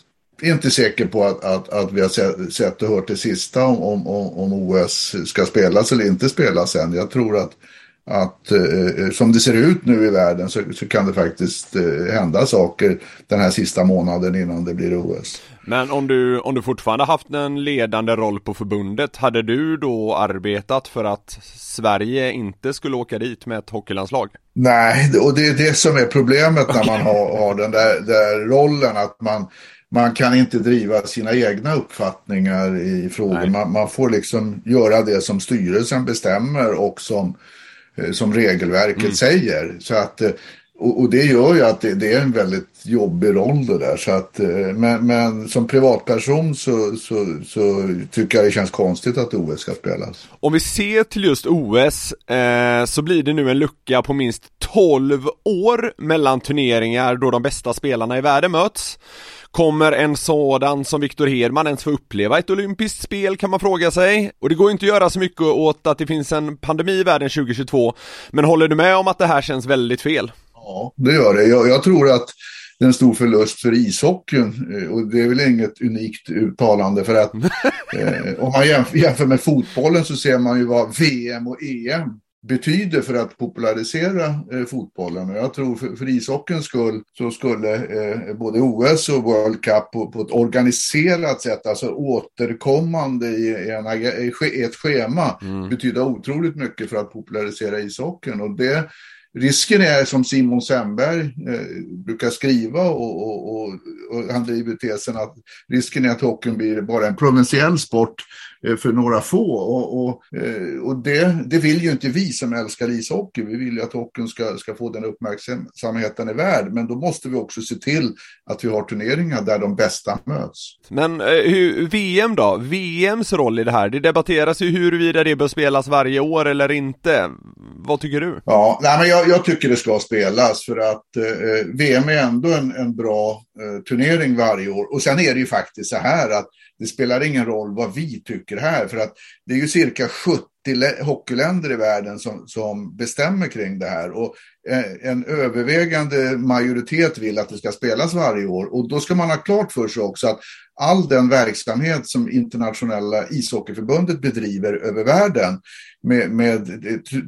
[SPEAKER 3] är inte säker på att, att, att vi har sett och hört det sista om, om, om OS ska spelas eller inte spelas än. Jag tror att att eh, som det ser ut nu i världen så, så kan det faktiskt eh, hända saker den här sista månaden innan det blir OS.
[SPEAKER 1] Men om du, om du fortfarande haft en ledande roll på förbundet, hade du då arbetat för att Sverige inte skulle åka dit med ett hockeylandslag?
[SPEAKER 3] Nej, och det är det som är problemet när man har, har den där, där rollen, att man man kan inte driva sina egna uppfattningar i frågor. Man, man, får liksom göra det som styrelsen bestämmer och som Eh, som regelverket mm. säger. Så att, eh, och, och, det gör ju att det, det, är en väldigt jobbig roll det där. Så att, eh, men, men som privatperson så, så, så, tycker jag det känns konstigt att OS ska spelas.
[SPEAKER 1] Om vi ser till just OS eh, så blir det nu en lucka på minst 12 år mellan turneringar då de bästa spelarna i världen möts. Kommer en sådan som Viktor Hedman ens få uppleva ett olympiskt spel kan man fråga sig? Och det går inte att göra så mycket åt att det finns en pandemi i världen 2022. Men håller du med om att det här känns väldigt fel?
[SPEAKER 3] Ja, det gör det. Jag, jag tror att det är en stor förlust för ishockeyn. Eh, och det är väl inget unikt uttalande för att eh, om man jämför, jämför med fotbollen så ser man ju vad VM och EM betyder för att popularisera eh, fotbollen. Och jag tror för, för ishockeyns skull så skulle eh, både OS och World Cup på, på, ett organiserat sätt, alltså återkommande i, en, i ett schema, mm. betyda otroligt mycket för att popularisera ishockeyn. Och det, risken är som Simon Semberg eh, brukar skriva och, och, och, och, han driver tesen att risken är att hockeyn blir bara en provinsiell sport för några få. Och, och, och det, det vill ju inte vi som älskar ishockey. Vi vill ju att hockeyn ska, ska få den uppmärksamheten i värld. Men då måste vi också se till att vi har turneringar där de bästa möts.
[SPEAKER 1] Men hur, VM då? VMs roll i det här? Det debatteras ju huruvida det bör spelas varje år eller inte. Vad tycker du?
[SPEAKER 3] Ja, nej, men jag, jag tycker det ska spelas för att eh, VM är ändå en, en bra eh, turnering varje år. Och sen är det ju faktiskt så här att det spelar ingen roll vad vi tycker här för att det är ju cirka 70 hockeyländer i världen som, som bestämmer kring det här. Och en övervägande majoritet vill att det ska spelas varje år. Och då ska man ha klart för sig också att all den verksamhet som internationella ishockeyförbundet bedriver över världen med, med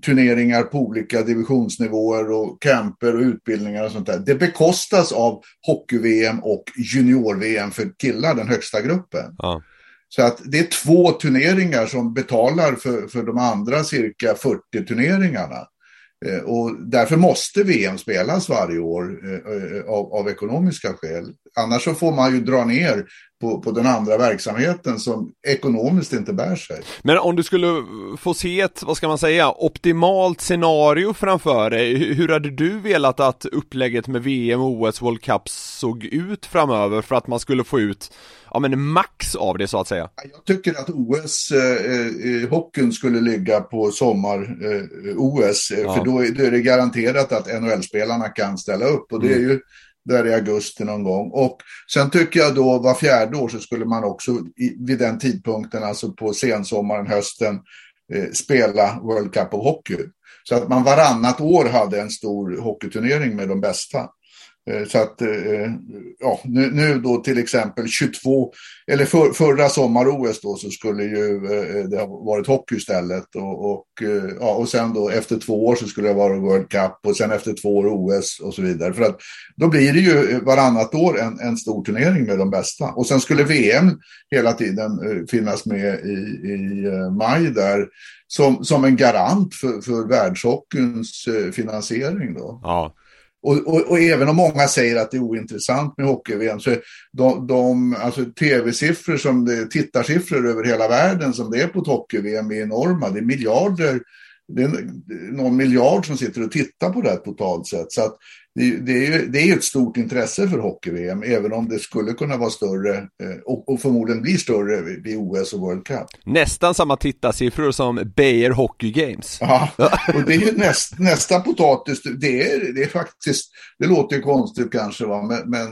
[SPEAKER 3] turneringar på olika divisionsnivåer och camper och utbildningar och sånt där. Det bekostas av hockey-VM och junior-VM för killar, den högsta gruppen. Ja. Så att det är två turneringar som betalar för, för de andra cirka 40 turneringarna. Eh, och därför måste VM spelas varje år eh, eh, av, av, ekonomiska skäl. Annars så får man ju dra ner på, på den andra verksamheten som ekonomiskt inte bär sig.
[SPEAKER 1] Men om du skulle få se ett, vad ska man säga, optimalt scenario framför dig, hur hade du velat att upplägget med VM, OS, World Cup såg ut framöver för att man skulle få ut ja, men max av det så att säga?
[SPEAKER 3] Jag tycker att OS, eh, hockeyn skulle ligga på sommar-OS, eh, ja. för då är, då är det garanterat att NHL-spelarna kan ställa upp och det är mm. ju där i augusti någon gång. Och sen tycker jag då var fjärde år så skulle man också i, vid den tidpunkten, alltså på sensommaren, hösten, eh, spela World Cup of Hockey. Så att man varannat år hade en stor hockeyturnering med de bästa. Eh, så att, eh, ja, nu, nu, då till exempel 22, eller för, förra sommar-OS då så skulle ju eh, det ha varit hockey istället. Och, och, ja, och sen då efter två år så skulle det vara World Cup och sen efter två år OS och så vidare. För att då blir det ju varannat år en, en stor turnering med de bästa. Och sen skulle VM hela tiden finnas med i, i maj där som, som en garant för, för världshockeyns finansiering då. Ja. Och, och, och, även om många säger att det är ointressant med hockey-VM så de, de alltså tv-siffror som det, tittarsiffror över hela världen som det är på hockey-VM är enorma. Det är miljarder, det är någon miljard som sitter och tittar på det här totalt sett. Så att det, det, är, det är ett stort intresse för hockey-VM, även om det skulle kunna vara större eh, och, och förmodligen blir större vid OS och World Cup.
[SPEAKER 1] Nästan samma tittarsiffror som Bayer Hockey Games.
[SPEAKER 3] Ja, och det är näst, nästa potatis. Det är, det är faktiskt, det låter ju konstigt kanske, va? men, men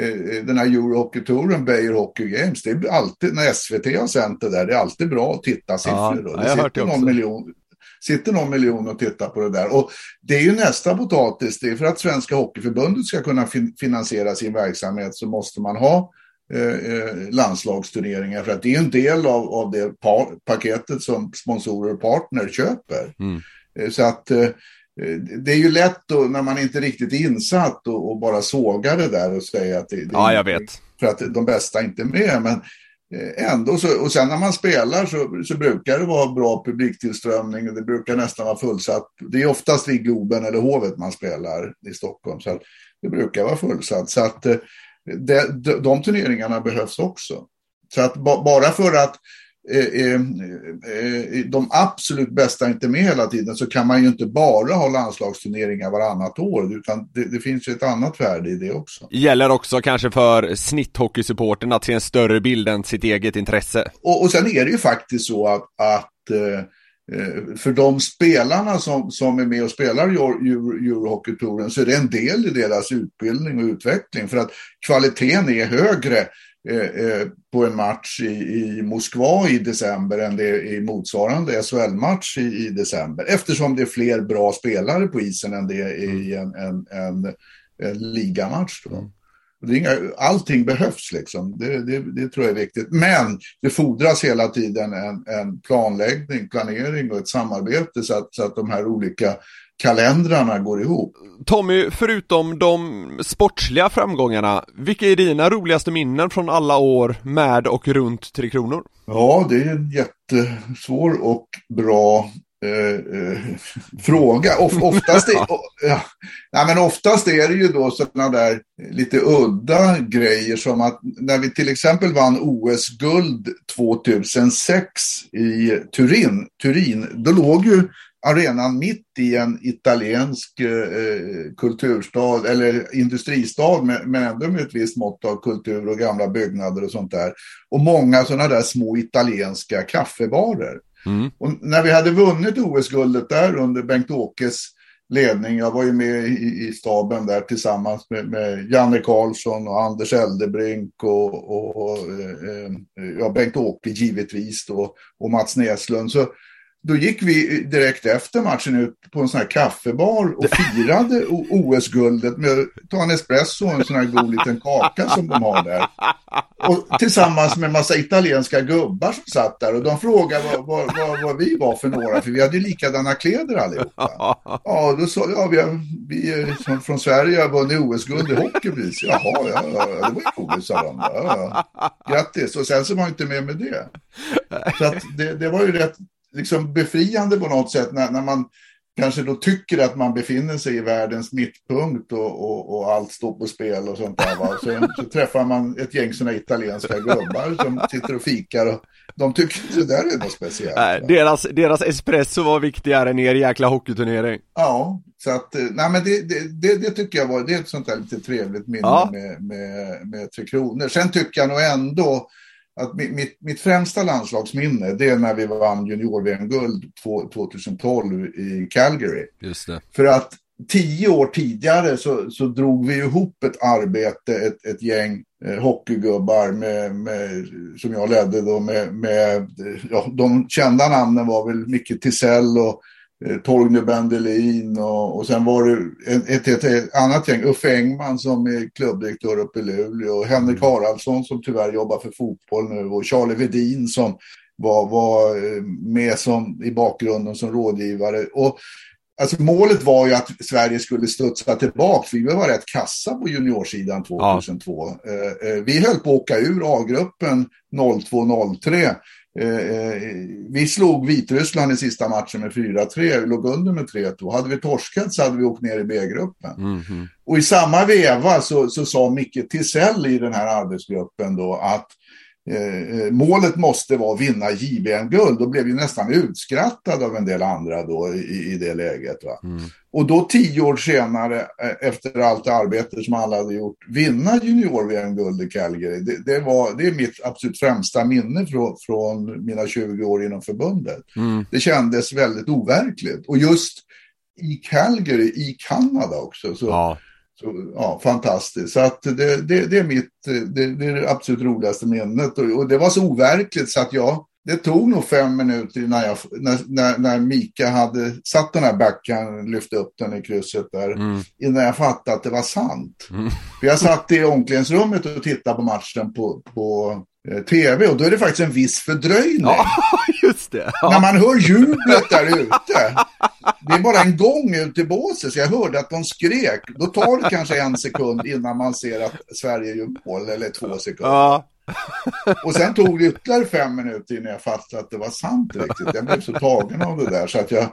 [SPEAKER 3] eh, den här Eurohockey-touren, Bayer Hockey Games, det är alltid, när SVT har sänt det där, det är alltid bra tittarsiffror. Ja, då. Det sitter någon miljon, sitter någon miljon och tittar på det där. Och det är ju nästa potatis. Det är för att Svenska Hockeyförbundet ska kunna fin finansiera sin verksamhet så måste man ha eh, eh landslagsturneringar. För att det är en del av, av det paketet som sponsorer och partner köper. Mm. Eh, så att eh, det är ju lätt då, när man inte är riktigt insatt och, och bara sågar det där och säga att det, det
[SPEAKER 1] ja, jag vet.
[SPEAKER 3] för att de bästa inte är med. Men Eh, ändå så, och sen när man spelar så, så brukar det vara bra publiktillströmning. Det brukar nästan vara fullsatt. Det är oftast vid Globen eller Hovet man spelar i Stockholm. Så det brukar vara fullsatt. Så att eh, de, de, de turneringarna behövs också. Så att bara för att de absolut bästa inte med hela tiden så kan man ju inte bara ha landslagsturneringar varannat år utan det, det finns ju ett annat värde i det också.
[SPEAKER 1] Gäller också kanske för snitthockeysupporten att se en större bild än sitt eget intresse.
[SPEAKER 3] Och, och sen är det ju faktiskt så att, att för de spelarna som, som är med och spelar Eurohockeytouren så är det en del i deras utbildning och utveckling för att kvaliteten är högre Eh, eh, på en match i, i Moskva i december än det är i motsvarande SHL-match i, i, december. Eftersom det är fler bra spelare på isen än det är i en, en, en, en ligamatch. Då. Mm. Det inga, allting behövs liksom, det, det, det, tror jag är viktigt. Men det fordras hela tiden en, en planläggning, planering och ett samarbete så att, så att de här olika kalendrarna går ihop.
[SPEAKER 1] Tommy, förutom de sportsliga framgångarna, vilka är dina roligaste minnen från alla år med och runt Tre Kronor?
[SPEAKER 3] Ja, det är en jättesvår och bra eh, eh, fråga. Of, oftast, är, ja, nej, men oftast är det ju då sådana där lite udda grejer som att när vi till exempel vann OS-guld 2006 i Turin, Turin, då låg ju arenan mitt i en italiensk eh, kulturstad eller industristad men, ändå med ett visst mått av kultur och gamla byggnader och sånt där. Och många sådana där små italienska kaffebarer. Mm. Och när vi hade vunnit OS-guldet där under Bengt-Åkes ledning, jag var ju med i, i staben där tillsammans med, med Janne Karlsson och Anders Eldebrink och, och, och eh, ja, Bengt-Åke givetvis då, och Mats Näslund. Så då gick vi direkt efter matchen ut på en sån här kaffebar och firade OS-guldet med att ta en espresso och en sån här god liten kaka som de har där. Och tillsammans med en massa italienska gubbar som satt där och de frågade vad, vad, vad, vad vi var för några, för vi hade likadana kläder allihopa. Ja, då sa ja, vi, vi är från Sverige har vunnit OS-guld i hockey precis. Jaha, ja, ja, det var ju roligt, sa de. Ja, ja. Grattis, och sen så var jag inte med med det. Så att det, det var ju rätt liksom befriande på något sätt när, när man kanske då tycker att man befinner sig i världens mittpunkt och, och, och allt står på spel och sånt där. Va? Så, så träffar man ett gäng sådana italienska gubbar som sitter och fikar och de tycker inte det där är något speciellt.
[SPEAKER 1] Nej, deras, deras espresso var viktigare än er jäkla hockeyturnering.
[SPEAKER 3] Ja, så att, nej men det, det, det, det, tycker jag var, det är ett sånt där lite trevligt minne ja. med, med, med Tre Kronor. Sen tycker jag nog ändå att mitt, mitt främsta landslagsminne det är när vi vann junior-VM-guld 2012 i Calgary.
[SPEAKER 1] Just det.
[SPEAKER 3] För att tio år tidigare så, så drog vi ihop ett arbete, ett, ett gäng eh, hockeygubbar med, med, som jag ledde då med, med ja, de kända namnen var väl Micke Tisell och Torgny Bendelin och, och sen var det ett, ett, ett, annat gäng, Uffe Engman som är klubbdirektör uppe i Luleå och Henrik mm. Haraldsson som tyvärr jobbar för fotboll nu och Charlie Vedin som var, var eh, med som, i bakgrunden som rådgivare. Och Alltså målet var ju att Sverige skulle studsa tillbaka. Vi var rätt kassa på juniorsidan 2002. Ja. Eh, eh, vi höll på att åka ur A-gruppen 02-03 Eh, eh, vi slog Vitryssland i sista matchen med 4-3, låg under med 3-2. Hade vi torskat så hade vi åkt ner i B-gruppen. Mm -hmm. Och i samma veva så, så sa Micke Tisell i den här arbetsgruppen då att Eh, eh, målet måste vara att vinna JVM-guld. Då blev vi nästan utskrattad av en del andra då i, i det läget. Mm. Och då tio år senare, eh, efter allt arbete som alla hade gjort, vinna junior-VM-guld i Calgary. Det, det, var, det är mitt absolut främsta minne från, från mina 20 år inom förbundet. Mm. Det kändes väldigt overkligt. Och just i Calgary, i Kanada också, så, ja. Så, ja, fantastiskt. Så att det, det, det är mitt, det, det, är det absolut roligaste minnet. Och, och, det var så overkligt så att jag, det tog nog fem minuter när, jag, när, när, när Mika hade satt den här backen, lyft upp den i krysset där, mm. innan jag fattade att det var sant. Mm. För jag satt i omklädningsrummet och tittade på matchen på, på tv och då är det faktiskt en viss fördröjning. Ja,
[SPEAKER 1] just det. Ja.
[SPEAKER 3] När man hör jublet där ute. Det är bara en gång ut i båset så jag hörde att de skrek. Då tar det kanske en sekund innan man ser att Sverige gör mål, eller två sekunder. Ja. Och sen tog det ytterligare fem minuter innan jag fattade att det var sant riktigt. Jag blev så tagen av det där så att jag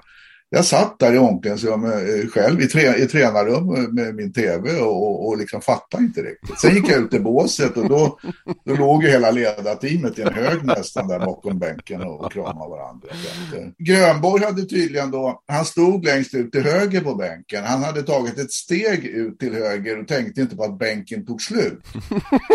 [SPEAKER 3] jag satt där i omklädningsrummet eh, själv i, tre, i tränarrum med min tv och, och, liksom fattade inte riktigt. Sen gick jag ut i båset och då, då låg ju hela ledarteamet i en hög nästan där bakom bänken och, kramade varandra. Eh, Grönborg hade tydligen då, han stod längst ut till höger på bänken. Han hade tagit ett steg ut till höger och tänkte inte på att bänken tog slut.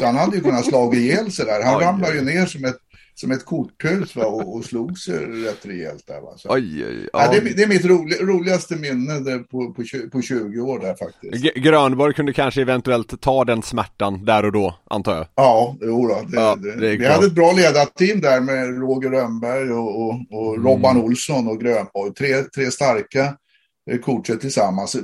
[SPEAKER 3] Så han hade ju kunnat slå ihjäl sig där. Han ramlade ju ner som ett som ett korthus va, och, och slog sig rätt rejält där. Va. Så,
[SPEAKER 1] oj, oj,
[SPEAKER 3] ja. det, det, är mitt roli, roligaste minne på, på, på 20 år där faktiskt.
[SPEAKER 1] G Grönborg kunde kanske eventuellt ta den smärtan där och då, antar jag.
[SPEAKER 3] Ja, jo då, det, ja, det, vi hade ett bra ledarteam där med Roger Rönnberg och, och, och mm. Robban Olsson och Grönborg. Tre, tre starka eh, coacher tillsammans.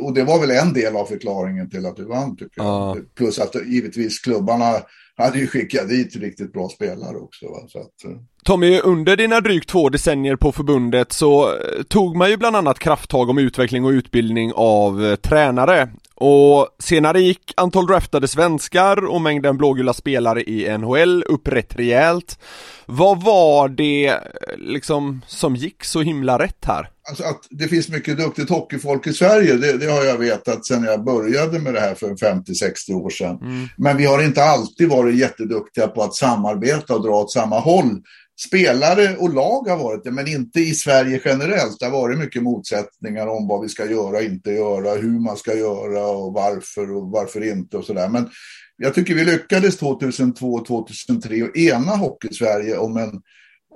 [SPEAKER 3] och det var väl en del av förklaringen till att vi vann tycker jag. Ja. Plus att givetvis klubbarna hade ju skickat dit riktigt bra spelare också. Va? Så att. Eh.
[SPEAKER 1] Tommy, under dina drygt två decennier på förbundet så eh, tog man ju bland annat krafttag om utveckling och utbildning av eh, tränare. Och senare gick antal draftade svenskar och mängden blågula spelare i NHL upp rätt rejält. Vad var det liksom som gick så himla rätt här?
[SPEAKER 3] Alltså att det finns mycket duktigt hockeyfolk i Sverige, det, det har jag vetat sedan jag började med det här för 50-60 år sedan. Mm. Men vi har inte alltid varit jätteduktiga på att samarbeta och dra åt samma håll. Spelare och lag har varit det, men inte i Sverige generellt. Det har varit mycket motsättningar om vad vi ska göra och inte göra, hur man ska göra och varför och varför inte och sådär. Men jag tycker vi lyckades 2002 och 2003 att ena Hockey-Sverige om en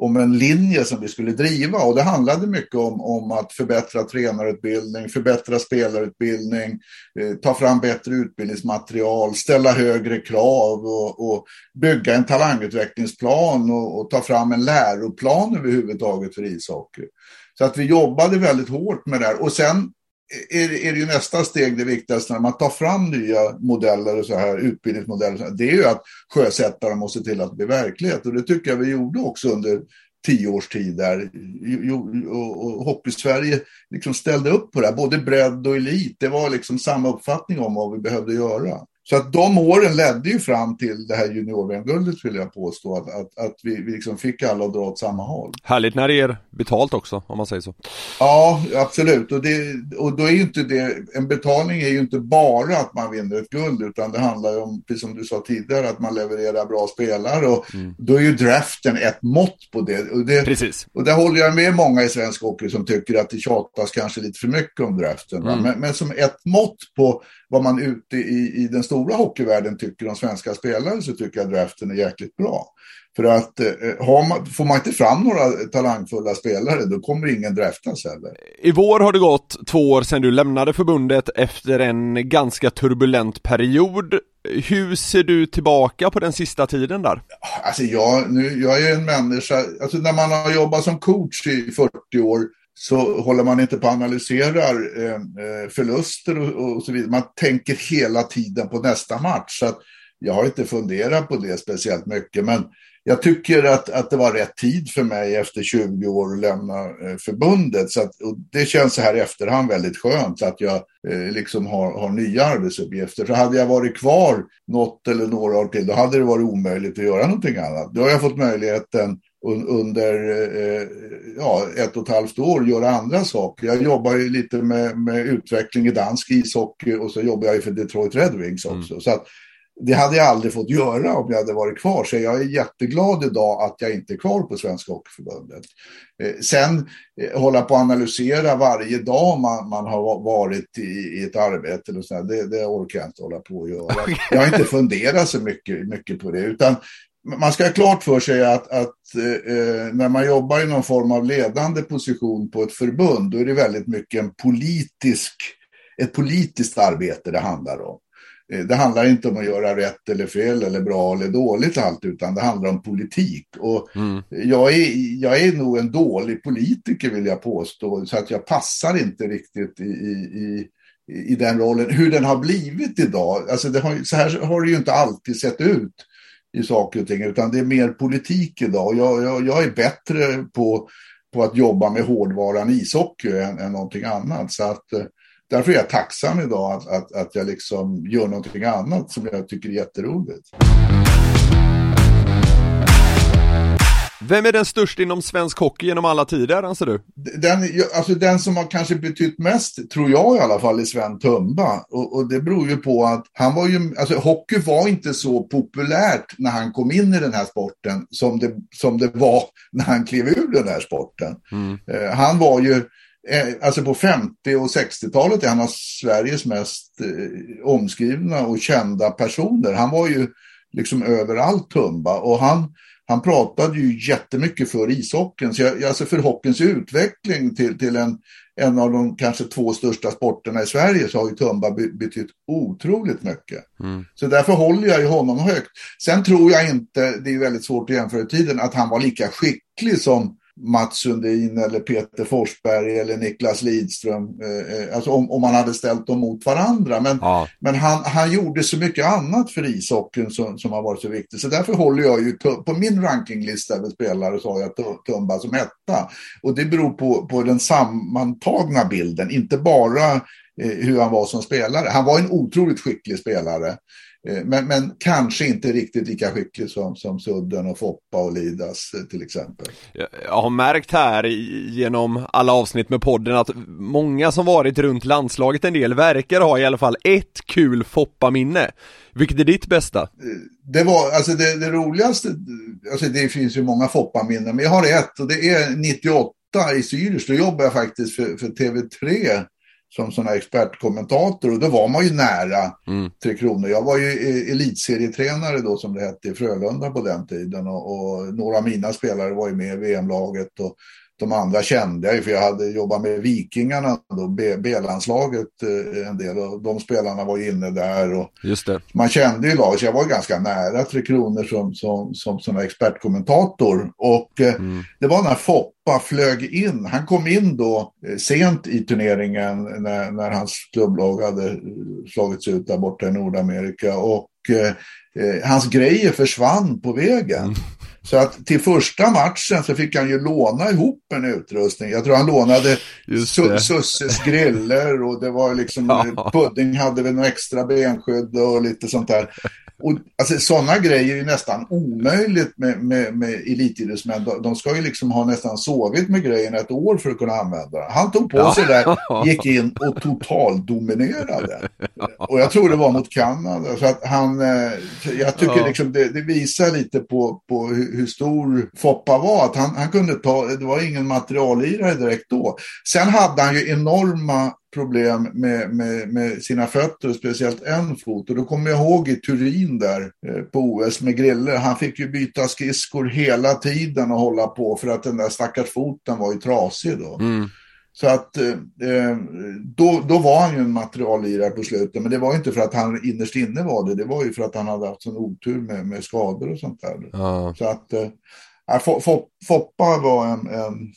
[SPEAKER 3] om en linje som vi skulle driva och det handlade mycket om, om att förbättra tränarutbildning, förbättra spelarutbildning, eh, ta fram bättre utbildningsmaterial, ställa högre krav och, och bygga en talangutvecklingsplan och, och, ta fram en läroplan överhuvudtaget för ishockey. Så att vi jobbade väldigt hårt med det här och sen är, är det ju nästa steg det viktigaste när man tar fram nya modeller och så här, utbildningsmodeller. Det är ju att sjösätta dem och se till att det blir verklighet. Och det tycker jag vi gjorde också under tio års tid där. Och, och Hockey-Sverige liksom ställde upp på det här, både bredd och elit. Det var liksom samma uppfattning om vad vi behövde göra. Så att de åren ledde ju fram till det här junior-VM-guldet vill jag påstå. Att, att, att vi, vi liksom fick alla att dra åt samma håll.
[SPEAKER 1] Härligt när det är betalt också, om man säger så.
[SPEAKER 3] Ja, absolut. Och, det, och då är ju inte det, en betalning är ju inte bara att man vinner ett guld, utan det handlar ju om, precis som du sa tidigare, att man levererar bra spelare. Och mm. då är ju draften ett mått på det. Och det.
[SPEAKER 1] Precis.
[SPEAKER 3] Och där håller jag med många i svensk hockey som tycker att det tjatas kanske lite för mycket om draften. Mm. Men, men som ett mått på vad man ute i, i den stora hockeyvärlden tycker om svenska spelare så tycker jag draften är jäkligt bra. För att eh, man, får man inte fram några talangfulla spelare då kommer ingen draftas heller.
[SPEAKER 1] I vår har det gått två år sedan du lämnade förbundet efter en ganska turbulent period. Hur ser du tillbaka på den sista tiden där?
[SPEAKER 3] Alltså jag, nu, jag är en människa, alltså när man har jobbat som coach i 40 år så håller man inte på att analysera eh, eh, förluster och, och, så vidare. Man tänker hela tiden på nästa match. Så jag har inte funderat på det speciellt mycket. Men jag tycker att, att det var rätt tid för mig efter 20 år att lämna eh, förbundet. Så att, det känns så här i efterhand väldigt skönt att jag eh, liksom har, har nya arbetsuppgifter. För hade jag varit kvar något eller några år till, då hade det varit omöjligt att göra någonting annat. Då har jag fått möjligheten under eh, ja, ett och ett halvt år göra andra saker. Jag jobbar ju lite med, med utveckling i dansk ishockey och så jobbar jag ju för Detroit Red Wings också. Mm. Så att, det hade jag aldrig fått göra om jag hade varit kvar. Så jag är jätteglad idag att jag inte är kvar på Svenska Hockeyförbundet. Eh, sen eh, hålla på att analysera varje dag man, man har varit i, i ett arbete. Eller så det, det orkar jag inte hålla på att göra. Jag har inte funderat så mycket, mycket på det. Utan man ska ha klart för sig att, att eh, när man jobbar i någon form av ledande position på ett förbund, då är det väldigt mycket en politisk, ett politiskt arbete det handlar om. Eh, det handlar inte om att göra rätt eller fel eller bra eller dåligt allt, utan det handlar om politik. Och mm. jag, är, jag är nog en dålig politiker vill jag påstå, så att jag passar inte riktigt i, i, i den rollen. Hur den har blivit idag, alltså har, så här har det ju inte alltid sett ut i saker och ting, utan det är mer politik idag. Jag, jag, jag är bättre på, på att jobba med hårdvaran ishockey än, än någonting annat. Så att, eh, därför är jag tacksam idag att, att, att jag liksom gör någonting annat som jag tycker är jätteroligt.
[SPEAKER 1] Vem är den största inom svensk hockey genom alla tider, anser du?
[SPEAKER 3] Den, alltså den som har kanske betytt mest, tror jag i alla fall, är Sven Tumba. Och, och, det beror ju på att han var ju, alltså hockey var inte så populärt när han kom in i den här sporten som det, som det var när han klev ur den här sporten. Mm. Eh, han var ju, eh, alltså på 50 och 60-talet är han av Sveriges mest eh, omskrivna och kända personer. Han var ju liksom överallt Tumba och han han pratade ju jättemycket för ishockeyn, så jag, alltså för hockeyns utveckling till, till en, en av de kanske två största sporterna i Sverige så har ju Tumba betytt otroligt mycket. Mm. Så därför håller jag ju honom högt. Sen tror jag inte, det är väldigt svårt att jämföra i tiden, att han var lika skicklig som Mats Sundin eller Peter Forsberg eller Niklas Lidström. Eh, eh, alltså om, om man hade ställt dem mot varandra. Men, ja. men han, han gjorde så mycket annat för ishockeyn som, som har varit så viktigt. Så därför håller jag ju på min rankinglista över spelare så har jag Tumba som etta. Och det beror på, på den sammantagna bilden, inte bara hur han var som spelare. Han var en otroligt skicklig spelare. Eh, men, men kanske inte riktigt lika skicklig som, som Sudden och Foppa och Lidas eh, till exempel.
[SPEAKER 1] Jag har märkt här genom alla avsnitt med podden att många som varit runt landslaget en del verkar ha i alla fall ett kul Foppa-minne. Vilket är ditt bästa? Eh,
[SPEAKER 3] det var, alltså det, det roligaste, alltså det finns ju många Foppa-minnen, men jag har ett och det är 98 i Zürich, då jobbade jag faktiskt för, för TV3 som sån här expertkommentator och då var man ju nära mm. Tre Kronor. Jag var ju elitserietränare då som det hette i Frölunda på den tiden och, och några av mina spelare var ju med i VM-laget och de andra kände jag ju för jag hade jobbat med Vikingarna, då, B-landslaget eh, en del och de spelarna var inne där. Och
[SPEAKER 1] Just det.
[SPEAKER 3] Man kände ju laget, så jag var ganska nära Tre Kronor som, som, som, som expertkommentator. Och eh, mm. det var när Foppa flög in, han kom in då eh, sent i turneringen när, när hans klubblag hade slagits ut där borta i Nordamerika. Och eh, hans grejer försvann på vägen. Mm. Så att till första matchen så fick han ju låna ihop en utrustning. Jag tror han lånade Susses griller och det var liksom. Pudding hade väl något extra benskydd och lite sånt där. Och, alltså, sådana grejer är ju nästan omöjligt med, med, med elitidrottsmän. De, de ska ju liksom ha nästan sovit med grejen ett år för att kunna använda den. Han tog på ja. sig det, gick in och totaldominerade. Och jag tror det var mot Kanada. Så att han, eh, jag tycker ja. liksom det, det, visar lite på, på hur, stor Foppa var. Att han, han kunde ta, det var ingen materiallirare direkt då. Sen hade han ju enorma problem med, med, med, sina fötter, speciellt en fot. Och då kommer jag ihåg i Turin där eh, på OS med Grille, han fick ju byta skridskor hela tiden och hålla på för att den där stackars foten var ju trasig då. Mm. Så att eh, eh då, då var han ju en materiallirare på slutet, men det var ju inte för att han innerst inne var det, det var ju för att han hade haft sån otur med, med skador och sånt där. Ja. Så att eh, Foppa var en, en,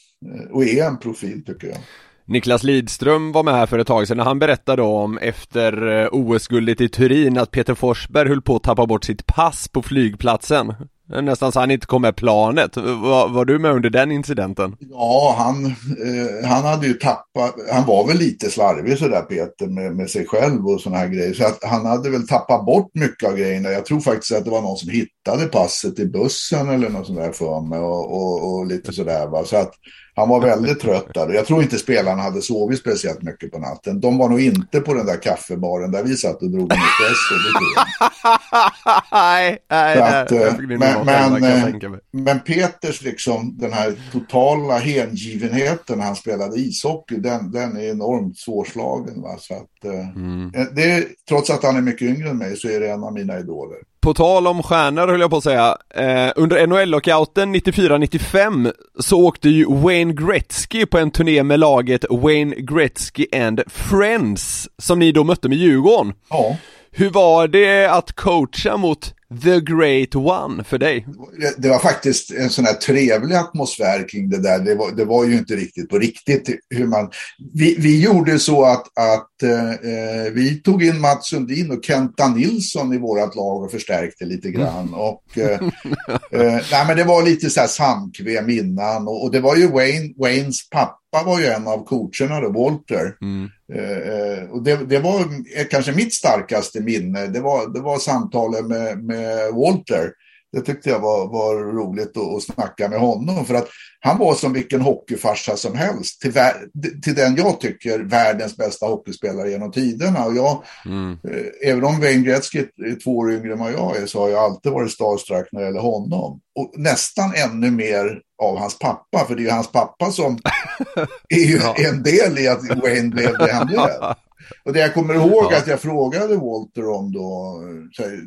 [SPEAKER 3] och är en profil tycker jag.
[SPEAKER 1] Niklas Lidström var med här för ett tag sedan och han berättade om efter eh, OS-guldet i Turin att Peter Forsberg höll på att tappa bort sitt pass på flygplatsen. Nästan så han inte kom med planet. Var, var du med under den incidenten?
[SPEAKER 3] Ja, han, eh, han hade ju tappat, han var väl lite slarvig sådär Peter med, med sig själv och sådana här grejer. Så att han hade väl tappat bort mycket av grejerna. Jag tror faktiskt att det var någon som hittade passet i bussen eller något sånt där för mig och, och, och lite sådär. Va? Så att han var väldigt trött där. Jag tror inte spelarna hade sovit speciellt mycket på natten. De var nog inte på den där kaffebaren där vi satt och drog en espresso.
[SPEAKER 1] nej, nej, att,
[SPEAKER 3] eh, men, men, eh, men Peters liksom, den här totala hängivenheten när han spelade ishockey, den, den är enormt svårslagen. Va? Så att, eh, mm. det, trots att han är mycket yngre än mig så är det en av mina idoler.
[SPEAKER 1] På tal om stjärnor höll jag på att säga, eh, under NHL-lockouten 94-95 så åkte ju Wayne Gretzky på en turné med laget Wayne Gretzky and Friends, som ni då mötte med Djurgården.
[SPEAKER 3] Ja.
[SPEAKER 1] Hur var det att coacha mot The Great One för dig?
[SPEAKER 3] Det var faktiskt en sån här trevlig atmosfär kring det där. Det var, det var ju inte riktigt på riktigt hur man... Vi, vi gjorde så att, att eh, vi tog in Mats Sundin och Kenta Nilsson i vårt lag och förstärkte lite grann. Mm. Och, eh, eh, nej, men det var lite så här samkväm innan och, och det var ju Wayne, Waynes pappa pappa var ju en av coacherna då, Walter. Mm. Eh, och det, det, var kanske mitt starkaste minne. Det var, det var samtalet med, med Walter. Det tyckte jag var, var roligt att, att snacka med honom. För att han var som vilken hockeyfarsa som helst. Till, till den jag tycker världens bästa hockeyspelare genom tiderna. Och jag, mm. eh, även om Wayne Gretzky är två år yngre än vad jag är så har jag alltid varit starstruck när det gäller honom. Och nästan ännu mer av hans pappa. För det är ju hans pappa som är ju ja. en del i att Wayne blev det han blev. Och det jag kommer ihåg ja. att jag frågade Walter om då,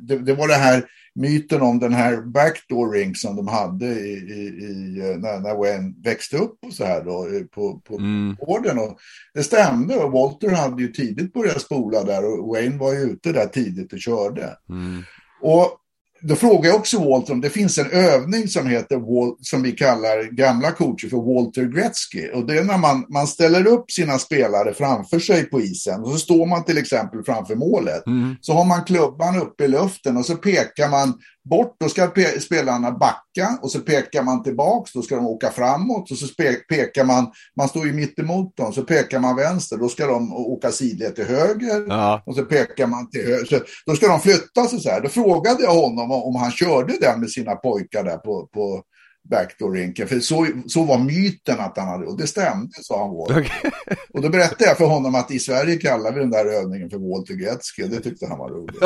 [SPEAKER 3] det, det, var det här myten om den här backdoor ring som de hade i, i, när, när Wayne växte upp och så här då på, på mm. orden. Och det stämde och Walter hade ju tidigt börjat spola där och Wayne var ju ute där tidigt och körde. Mm. Och då frågar jag också Walter om det finns en övning som heter, som vi kallar gamla coacher för Walter Gretzky. Och det är när man, man ställer upp sina spelare framför sig på isen. Och så står man till exempel framför målet. Mm. Så har man klubban uppe i luften och så pekar man bort, då ska spelarna backa och så pekar man tillbaks, då ska de åka framåt och så pekar man, man står ju mitt emot dem, så pekar man vänster, då ska de åka sidled till höger ja. och så pekar man till höger. Så då ska de flytta sig så här. Då frågade jag honom om han körde den med sina pojkar där på, på backdoor-rinken. För så, så var myten att han hade, och det stämde sa han. Okay. Och då berättade jag för honom att i Sverige kallar vi den där övningen för Walter Gretzky. Det tyckte han var roligt.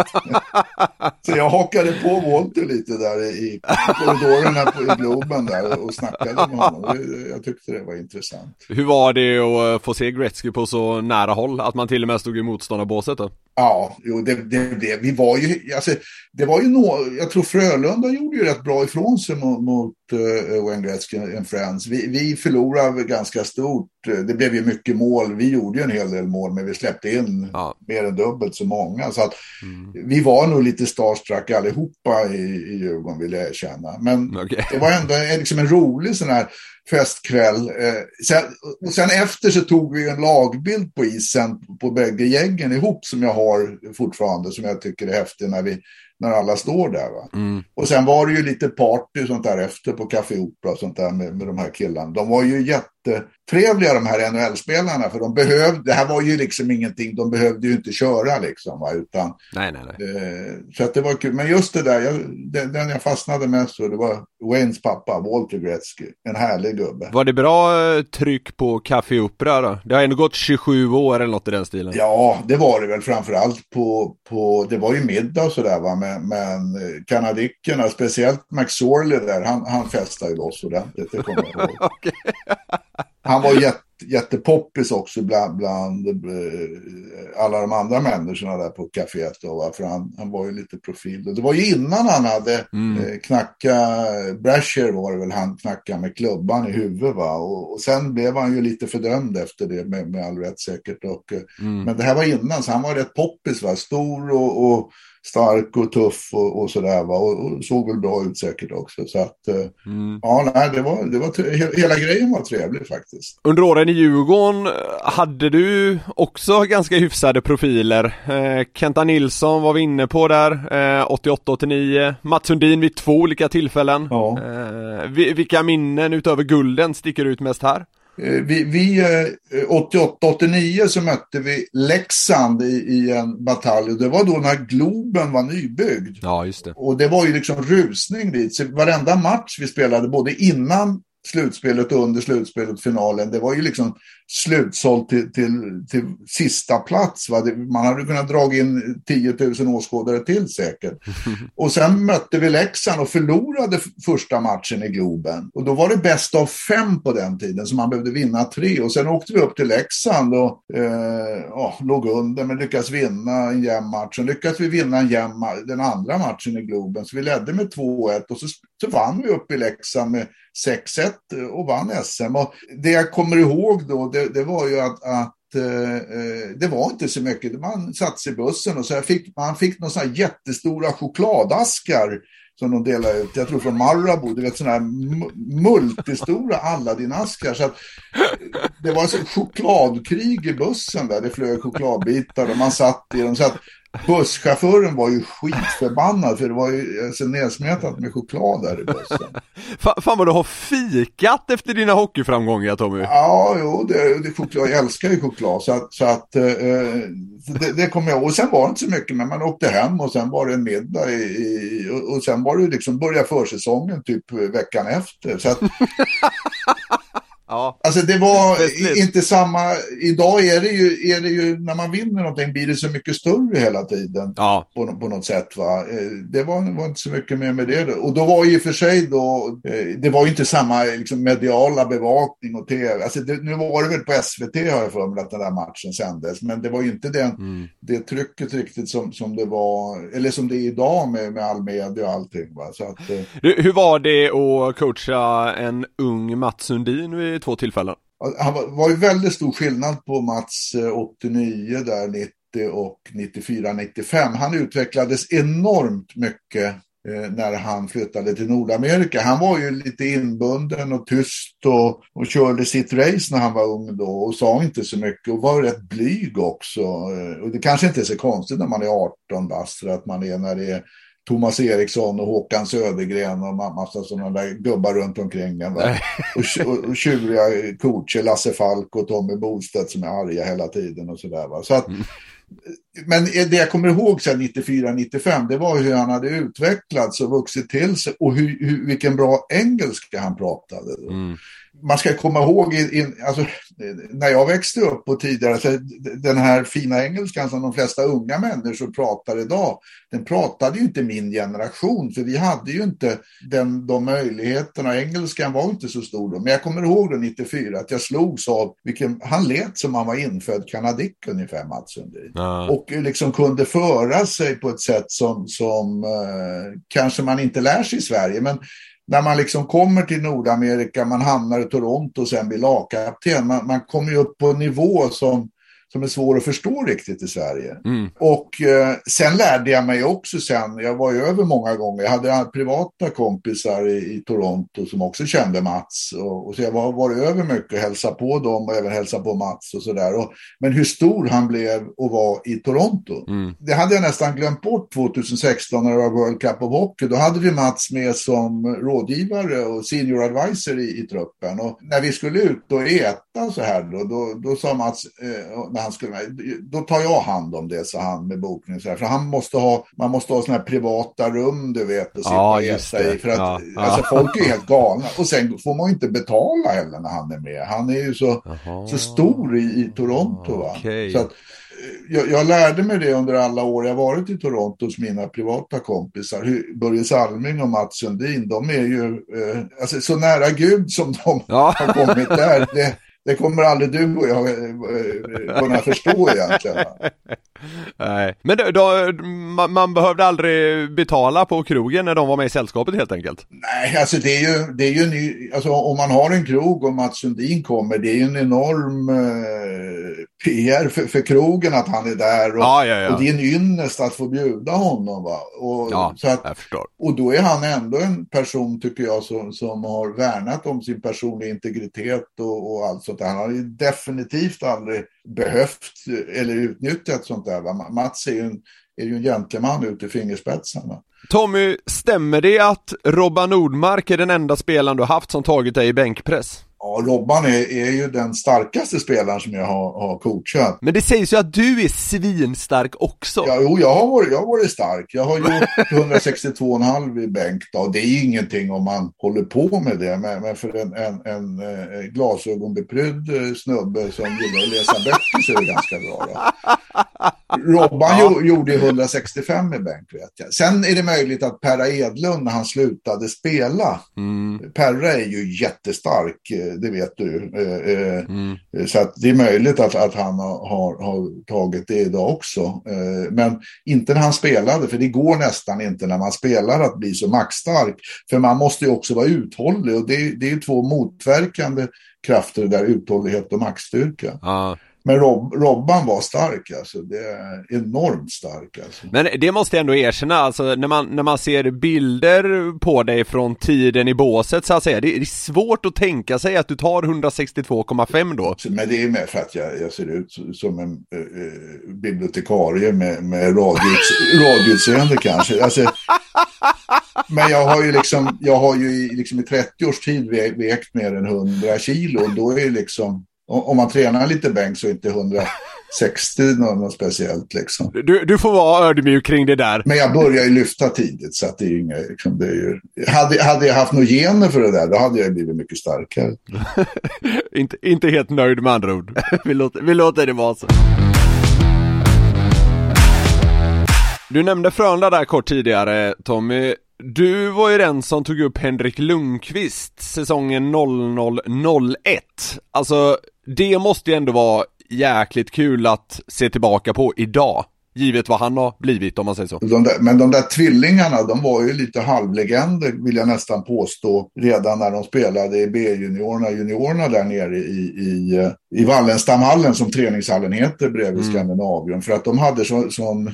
[SPEAKER 3] så jag hakade på Walter lite där i korridorerna på, i Globen där och snackade med honom. Jag tyckte det var intressant.
[SPEAKER 1] Hur var det att få se Gretzky på så nära håll? Att man till och med stod i motståndarbåset då?
[SPEAKER 3] Ja, jo, det, det, det, vi var ju, alltså, det var ju nå, jag tror Frölunda gjorde ju rätt bra ifrån sig mot, mot uh, Wayne Gretzky and Friends. Vi, vi förlorade ganska stort. Det blev ju mycket mål. Vi gjorde ju en hel del mål, men vi släppte in ja. mer än dubbelt så många. Så att mm. vi var nog lite starstruck allihopa i, i Djurgården, vill jag erkänna. Men okay. det var ändå liksom en rolig sån här festkväll. Eh, sen, och sen efter så tog vi en lagbild på isen på bägge gängen ihop som jag har fortfarande, som jag tycker är häftig när vi när alla står där. Va? Mm. Och sen var det ju lite party sånt där efter på Café Opera och sånt där med, med de här killarna. De var ju jättetrevliga de här NHL-spelarna för de behövde, det här var ju liksom ingenting, de behövde ju inte köra liksom. Va? Utan,
[SPEAKER 1] nej, nej, nej.
[SPEAKER 3] Eh, så att det var kul. Men just det där, jag, den, den jag fastnade mest för, det var Waynes pappa, Walter Gretzky. En härlig gubbe.
[SPEAKER 1] Var det bra eh, tryck på Café Opera då? Det har ändå gått 27 år eller något i den stilen.
[SPEAKER 3] Ja, det var det väl framförallt på, på det var ju middag och sådär va. Men, men eh, kanadickerna, speciellt McSorley där, han, han festade ju loss ordentligt, det kommer jag ihåg. Han var jätte jättepoppis också bland, bland eh, alla de andra människorna där på kaféet. Då, för han, han var ju lite profil. Det var ju innan han hade mm. eh, knacka, Brasher var det väl han knackade med klubban i huvudet. Va? Och, och sen blev han ju lite fördömd efter det med, med all rätt säkert. Och, eh, mm. Men det här var innan, så han var rätt poppis. Va? Stor och, och stark och tuff och, och sådär. Och, och, såg väl bra ut säkert också. Så att, eh, mm. ja, nej, det var, det var, hela grejen var trevlig faktiskt.
[SPEAKER 1] Under åren i Djurgården eh, hade du också ganska hyfsade profiler. Eh, Kenta Nilsson var vi inne på där, eh, 88-89. Mats Sundin vid två olika tillfällen. Ja. Eh, vilka minnen utöver gulden sticker ut mest här?
[SPEAKER 3] Eh, vi, vi 88-89 eh, så mötte vi Leksand i, i, en batalj och det var då när Globen var nybyggd.
[SPEAKER 1] Ja, just det.
[SPEAKER 3] Och det var ju liksom rusning dit. Så varenda match vi spelade, både innan slutspelet och under slutspelet, finalen, det var ju liksom slutsålt till, till, till sista plats. Va? Man hade kunnat dra in 10 000 åskådare till säkert. Och sen mötte vi Leksand och förlorade första matchen i Globen. Och då var det bäst av fem på den tiden, så man behövde vinna tre. Och sen åkte vi upp till Leksand och eh, oh, låg under, men lyckades vinna en jämn match. Och lyckades vi vinna en jämn, den andra matchen i Globen, så vi ledde med 2-1 och så, så vann vi upp i Leksand med 6-1 och vann SM. Och det jag kommer ihåg då, det, det var ju att, att eh, eh, det var inte så mycket. Man satt sig i bussen och så fick, man fick några sådana jättestora chokladaskar som de delade ut. Jag tror från Marabou, du vet sådana här multistora Aladdin-askar. Så att eh, det var ett chokladkrig i bussen där. Det flög chokladbitar och man satt i dem. Så att Busschauffören var ju skitförbannad för det var ju alltså, nedsmetat med choklad där i bussen.
[SPEAKER 1] fan, fan vad du har fikat efter dina hockeyframgångar Tommy.
[SPEAKER 3] Ja, jo, det, det choklad, jag älskar ju choklad så att, så att eh, det, det kommer jag ihåg. Och sen var det inte så mycket men man åkte hem och sen var det en middag i, i och, och sen var det liksom börja försäsongen typ veckan efter. Så att, Ja. Alltså det var inte samma, idag är det, ju, är det ju, när man vinner någonting blir det så mycket större hela tiden. Ja. På, på något sätt va. Eh, det var, var inte så mycket mer med det. Och då var ju för sig då, eh, det var ju inte samma liksom, mediala bevakning och tv. Alltså det, nu var det väl på SVT har jag för mig att den där matchen sändes. Men det var ju inte den, mm. det trycket riktigt som, som det var, eller som det är idag med, med all media och allting. Va? Så att,
[SPEAKER 1] eh. Hur var det att coacha en ung Mats Sundin vid två tillfällen.
[SPEAKER 3] Han var, var ju väldigt stor skillnad på Mats eh, 89 där 90 och 94-95. Han utvecklades enormt mycket eh, när han flyttade till Nordamerika. Han var ju lite inbunden och tyst och, och körde sitt race när han var ung då och sa inte så mycket och var rätt blyg också. Eh, och det kanske inte är så konstigt när man är 18 bast att man är när det är Thomas Eriksson och Håkan Södergren och massa sådana där gubbar runt omkring en. Och, och tjuriga coacher, Lasse Falk och Tommy Bostedt som är arga hela tiden och sådär. Så att, mm. Men det jag kommer ihåg sen 94-95, det var hur han hade utvecklats och vuxit till sig och hur, hur vilken bra engelska han pratade. Mm man ska komma ihåg, in, alltså, när jag växte upp och tidigare, så den här fina engelskan som de flesta unga människor pratar idag, den pratade ju inte min generation, för vi hade ju inte den, de möjligheterna. Engelskan var inte så stor då, men jag kommer ihåg då 94 att jag slogs av vilken, han lät som han var infödd kanadick ungefär, Mats Sundin. Ja. Och liksom kunde föra sig på ett sätt som, som eh, kanske man inte lär sig i Sverige, men när man liksom kommer till Nordamerika, man hamnar i Toronto och sen blir lagkapten. Man, man kommer ju upp på en nivå som som är svår att förstå riktigt i Sverige. Mm. Och eh, sen lärde jag mig också sen, jag var ju över många gånger, jag hade privata kompisar i, i Toronto som också kände Mats. Och, och så jag var, var över mycket och hälsade på dem och även hälsade på Mats och sådär. Men hur stor han blev och var i Toronto, mm. det hade jag nästan glömt bort 2016 när det var World Cup of Hockey. Då hade vi Mats med som rådgivare och senior advisor i, i truppen. Och när vi skulle ut och äta så här då, då, då sa Mats, eh, när han skulle, då tar jag hand om det, sa han med bokning. Så här. För han måste ha, man måste ha sådana här privata rum, du vet, och sitta ja, och äta i. För att ja, alltså, folk är helt galna. Och sen får man ju inte betala heller när han är med. Han är ju så, så stor i, i Toronto. Va? Okay. Så att, eh, jag, jag, lärde mig det under alla år jag varit i Toronto hos mina privata kompisar. Hur, Börje Salming och Mats Sundin, de är ju eh, alltså, så nära Gud som de ja. har kommit där. Det, det kommer aldrig du och jag eh, kunna förstå egentligen.
[SPEAKER 1] Nej, men då, då, man, man, behövde aldrig betala på krogen när de var med i sällskapet helt enkelt?
[SPEAKER 3] Nej, alltså det är ju, det är ju ny, alltså om man har en krog och Mats Sundin kommer, det är ju en enorm eh, PR för, för krogen att han är där och, ja, ja, ja. och det är en ynnest att få bjuda honom. Va? Och,
[SPEAKER 1] ja, så att, jag förstår.
[SPEAKER 3] Och då är han ändå en person, tycker jag, som, som har värnat om sin personliga integritet och, och allt sånt där. Han har ju definitivt aldrig behövt eller utnyttjat sånt där. Va? Mats är ju en, är ju en gentleman ut i fingerspetsarna.
[SPEAKER 1] Tommy, stämmer det att Robban Nordmark är den enda spelaren du haft som tagit dig i bänkpress?
[SPEAKER 3] Ja, Robban är, är ju den starkaste spelaren som jag har, har coachat.
[SPEAKER 1] Men det sägs ju att du är svinstark också.
[SPEAKER 3] Ja, jo, jag har varit, jag har varit stark. Jag har gjort 162,5 i bänk då. Det är ingenting om man håller på med det. Men, men för en, en, en, en eh, glasögonbeprydd eh, snubbe som gillar att läsa böcker så är det ganska bra. Då. Robban ja. gjorde 165 i bänk vet jag. Sen är det möjligt att Perra Edlund när han slutade spela. Mm. Perra är ju jättestark, eh, det vet du. Eh, eh, mm. Så att det är möjligt att, att han har, har, tagit det idag också. Men inte när han spelade, för det går nästan inte när man spelar att bli så maxstark. För man måste ju också vara uthållig och det, det är två motverkande krafter där, uthållighet och maxstyrka. Ja. Men Rob, Robban var stark alltså, det är enormt stark alltså.
[SPEAKER 1] Men det måste jag ändå erkänna, alltså när man, när man ser bilder på dig från tiden i båset så att säga, det är svårt att tänka sig att du tar 162,5 då.
[SPEAKER 3] Men det är med för att jag, jag ser ut som en äh, bibliotekarie med, med radioutseende kanske. Alltså, men jag har ju liksom, jag har ju liksom i 30 års tid vägt mer än 100 kilo och då är liksom om man tränar lite bänk så är inte 160 något speciellt liksom.
[SPEAKER 1] Du, du får vara ödmjuk kring det där.
[SPEAKER 3] Men jag börjar ju lyfta tidigt så att det är inget, liksom, det är ju... Hade, hade jag haft några gener för det där, då hade jag blivit mycket starkare.
[SPEAKER 1] inte, inte helt nöjd med andra ord. vi, låter, vi låter det vara så. Du nämnde Frölunda där kort tidigare, Tommy. Du var ju den som tog upp Henrik Lundqvist säsongen 0001. Alltså, det måste ju ändå vara jäkligt kul att se tillbaka på idag givet vad han har blivit om man säger så.
[SPEAKER 3] De där, men de där tvillingarna, de var ju lite halvlegender vill jag nästan påstå redan när de spelade i B-juniorerna, juniorerna där nere i, i, i Wallenstamhallen som träningshallen heter bredvid mm. Skandinavien. För att de hade så, sån,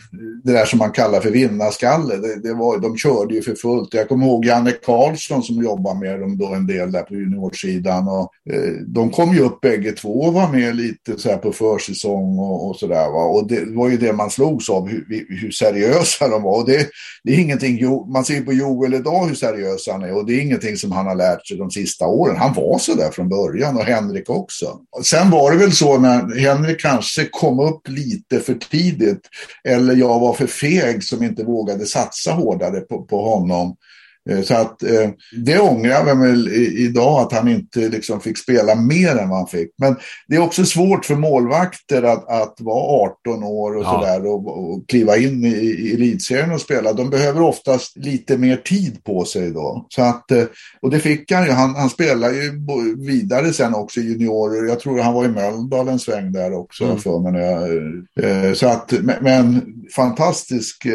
[SPEAKER 3] det där som man kallar för vinnarskalle. Det, det var, de körde ju för fullt. Jag kommer ihåg Janne Karlsson som jobbar med dem då en del där på juniorsidan. Och, eh, de kom ju upp bägge två och var med lite så här på försäsong och, och sådär. Och det var ju det man slog slogs av hur, hur seriösa de var. Och det, det är ingenting, man ser på Joel idag hur seriös han är och det är ingenting som han har lärt sig de sista åren. Han var så där från början och Henrik också. Sen var det väl så när Henrik kanske kom upp lite för tidigt eller jag var för feg som inte vågade satsa hårdare på, på honom. Eh, så att eh, det ångrar jag väl idag att han inte liksom fick spela mer än vad han fick. Men det är också svårt för målvakter att, att vara 18 år och ja. sådär och, och kliva in i, i elitserien och spela. De behöver oftast lite mer tid på sig då. Så att, eh, och det fick han ju. Han, han spelar ju vidare sen också i juniorer. Jag tror han var i Mölndal en sväng där också. Mm. För mig. Så att, men fantastisk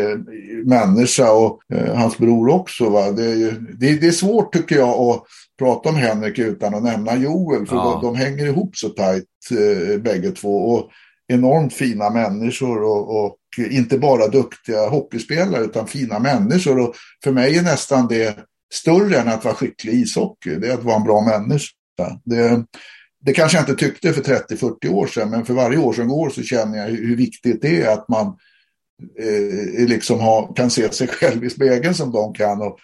[SPEAKER 3] människa och hans bror också. Va? det, är, det, det, är svårt tycker jag att prata om Henrik utan att nämna Joel. För ja. de, de, hänger ihop så tajt eh, bägge två. Och enormt fina människor och, och, inte bara duktiga hockeyspelare utan fina människor. Och för mig är nästan det större än att vara skicklig i ishockey. Det är att vara en bra människa. Det, det kanske jag inte tyckte för 30-40 år sedan, men för varje år som går så känner jag hur viktigt det är att man eh, liksom ha, kan se sig själv i spegeln som de kan och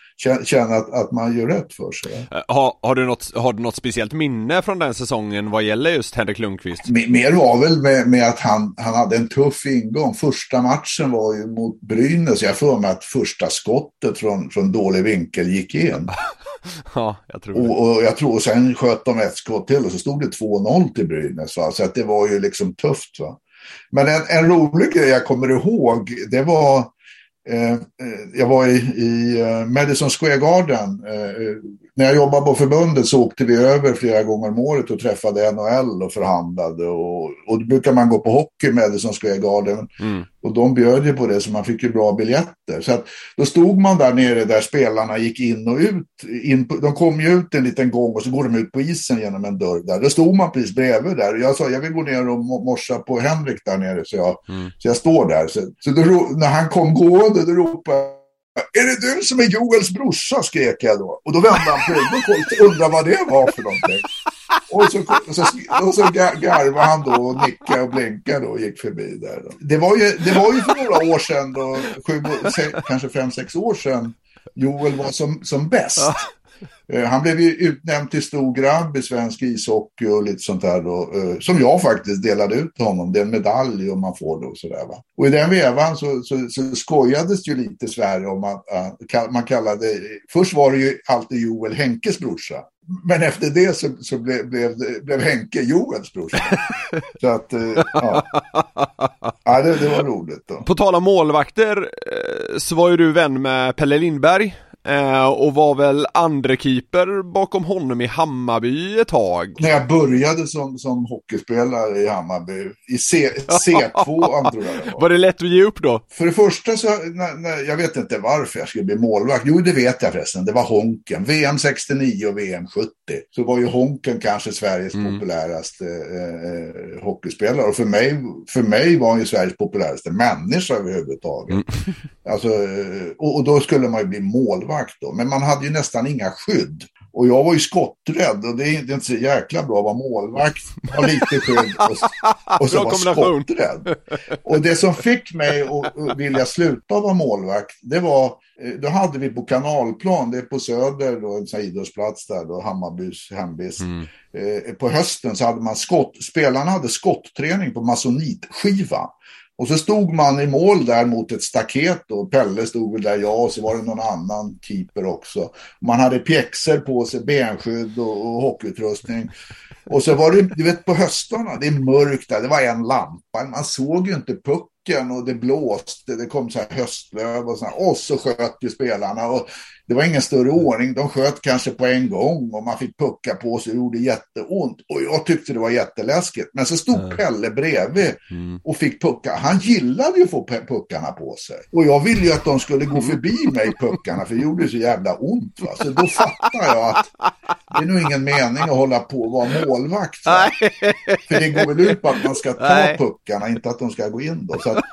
[SPEAKER 3] känna att, att man gör rätt för sig.
[SPEAKER 1] Eh, har, har, du något, har du något speciellt minne från den säsongen vad gäller just Henrik Lundqvist?
[SPEAKER 3] Mer var väl med, med, att han, han hade en tuff ingång. Första matchen var ju mot Brynäs. Jag får mig att första skottet från, från dålig vinkel gick in.
[SPEAKER 1] ja, jag tror
[SPEAKER 3] det. Och, och, jag tror, och sen sköt de ett skott till och så stod det 2-0 till Brynäs. Va? Så att det var ju liksom tufft. Va? Men en, en rolig grej jag kommer ihåg, det var eh, eh jag var i, i eh, Madison Square Garden. Eh, när jag jobbade på förbundet så åkte vi över flera gånger om året och träffade NHL och förhandlade. Och, och då brukar man gå på hockey i Madison Square Garden. Mm. Och de bjöd ju på det så man fick ju bra biljetter. Så att, då stod man där nere där spelarna gick in och ut. In på, de kom ju ut en liten gång och så går de ut på isen genom en dörr där. Då stod man precis bredvid där. Jag sa jag vill gå ner och morsa på Henrik där nere. Så jag, mm. så jag står där. Så, så då, när han kom gående då ropade är det du som är Joels brorsa? skrek jag då. Och då vände han på huvudet och undrade vad det var för någonting. Och så, och så, och så garvade han då och nickade och blinkade och gick förbi där. Då. Det, var ju, det var ju för några år sedan, då, sju, kanske fem, sex år sedan, Joel var som, som bäst. Eh, han blev ju utnämnd till stor grabb i svensk ishockey och lite sånt där då, eh, som jag faktiskt delade ut till honom. Det är en medalj om man får det och sådär va. Och i den vevan så, så, så skojades ju lite Sverige om att uh, man kallade, först var det ju alltid Joel Henkes brorsa. Men efter det så, så blev, blev, blev Henke Joels brorsa. så att, ja. ja det, det var roligt då.
[SPEAKER 1] På tal om målvakter så var ju du vän med Pelle Lindberg Eh, och var väl andre keeper bakom honom i Hammarby ett tag.
[SPEAKER 3] När jag började som, som hockeyspelare i Hammarby, i C, C2 tror jag det
[SPEAKER 1] var. Var det lätt att ge upp då?
[SPEAKER 3] För det första så, när, när, jag vet inte varför jag skulle bli målvakt. Jo, det vet jag förresten. Det var Honken. VM 69 och VM 70. Så var ju Honken kanske Sveriges mm. populäraste eh, eh, hockeyspelare. Och för mig, för mig var han ju Sveriges populäraste människa överhuvudtaget. Mm. Alltså, eh, och, och då skulle man ju bli målvakt målvakt då. Men man hade ju nästan inga skydd. Och jag var ju skotträdd och det är inte så jäkla bra att vara målvakt, ha lite skydd och, och så vara skotträdd. Och det som fick mig att vilja sluta vara målvakt, det var, eh, då hade vi på Kanalplan, det är på Söder, då, en sån idrottsplats där, då, Hammarbys hemvist. Mm. Eh, på hösten så hade man skott, spelarna hade skottträning på masonitskiva. Och så stod man i mål där mot ett staket och Pelle stod väl där, jag och så var det någon annan keeper också. Man hade pjäxor på sig, benskydd och, och hockeyutrustning. Och så var det, du vet på höstarna, det är mörkt där, det var en lampa, man såg ju inte pucken och det blåste, det kom så här höstlöv och så här, och så sköt ju spelarna. Och det var ingen större ordning. De sköt kanske på en gång och man fick pucka på sig och gjorde jätteont. Och jag tyckte det var jätteläskigt. Men så stod mm. Pelle bredvid mm. och fick pucka. Han gillade ju att få puckarna på sig. Och jag ville ju att de skulle gå förbi mig, puckarna, för det gjorde så jävla ont. Va? Så då fattade jag att det är nog ingen mening att hålla på och vara målvakt. Va? För det går väl ut på att man ska ta puckarna, inte att de ska gå in då. Så att,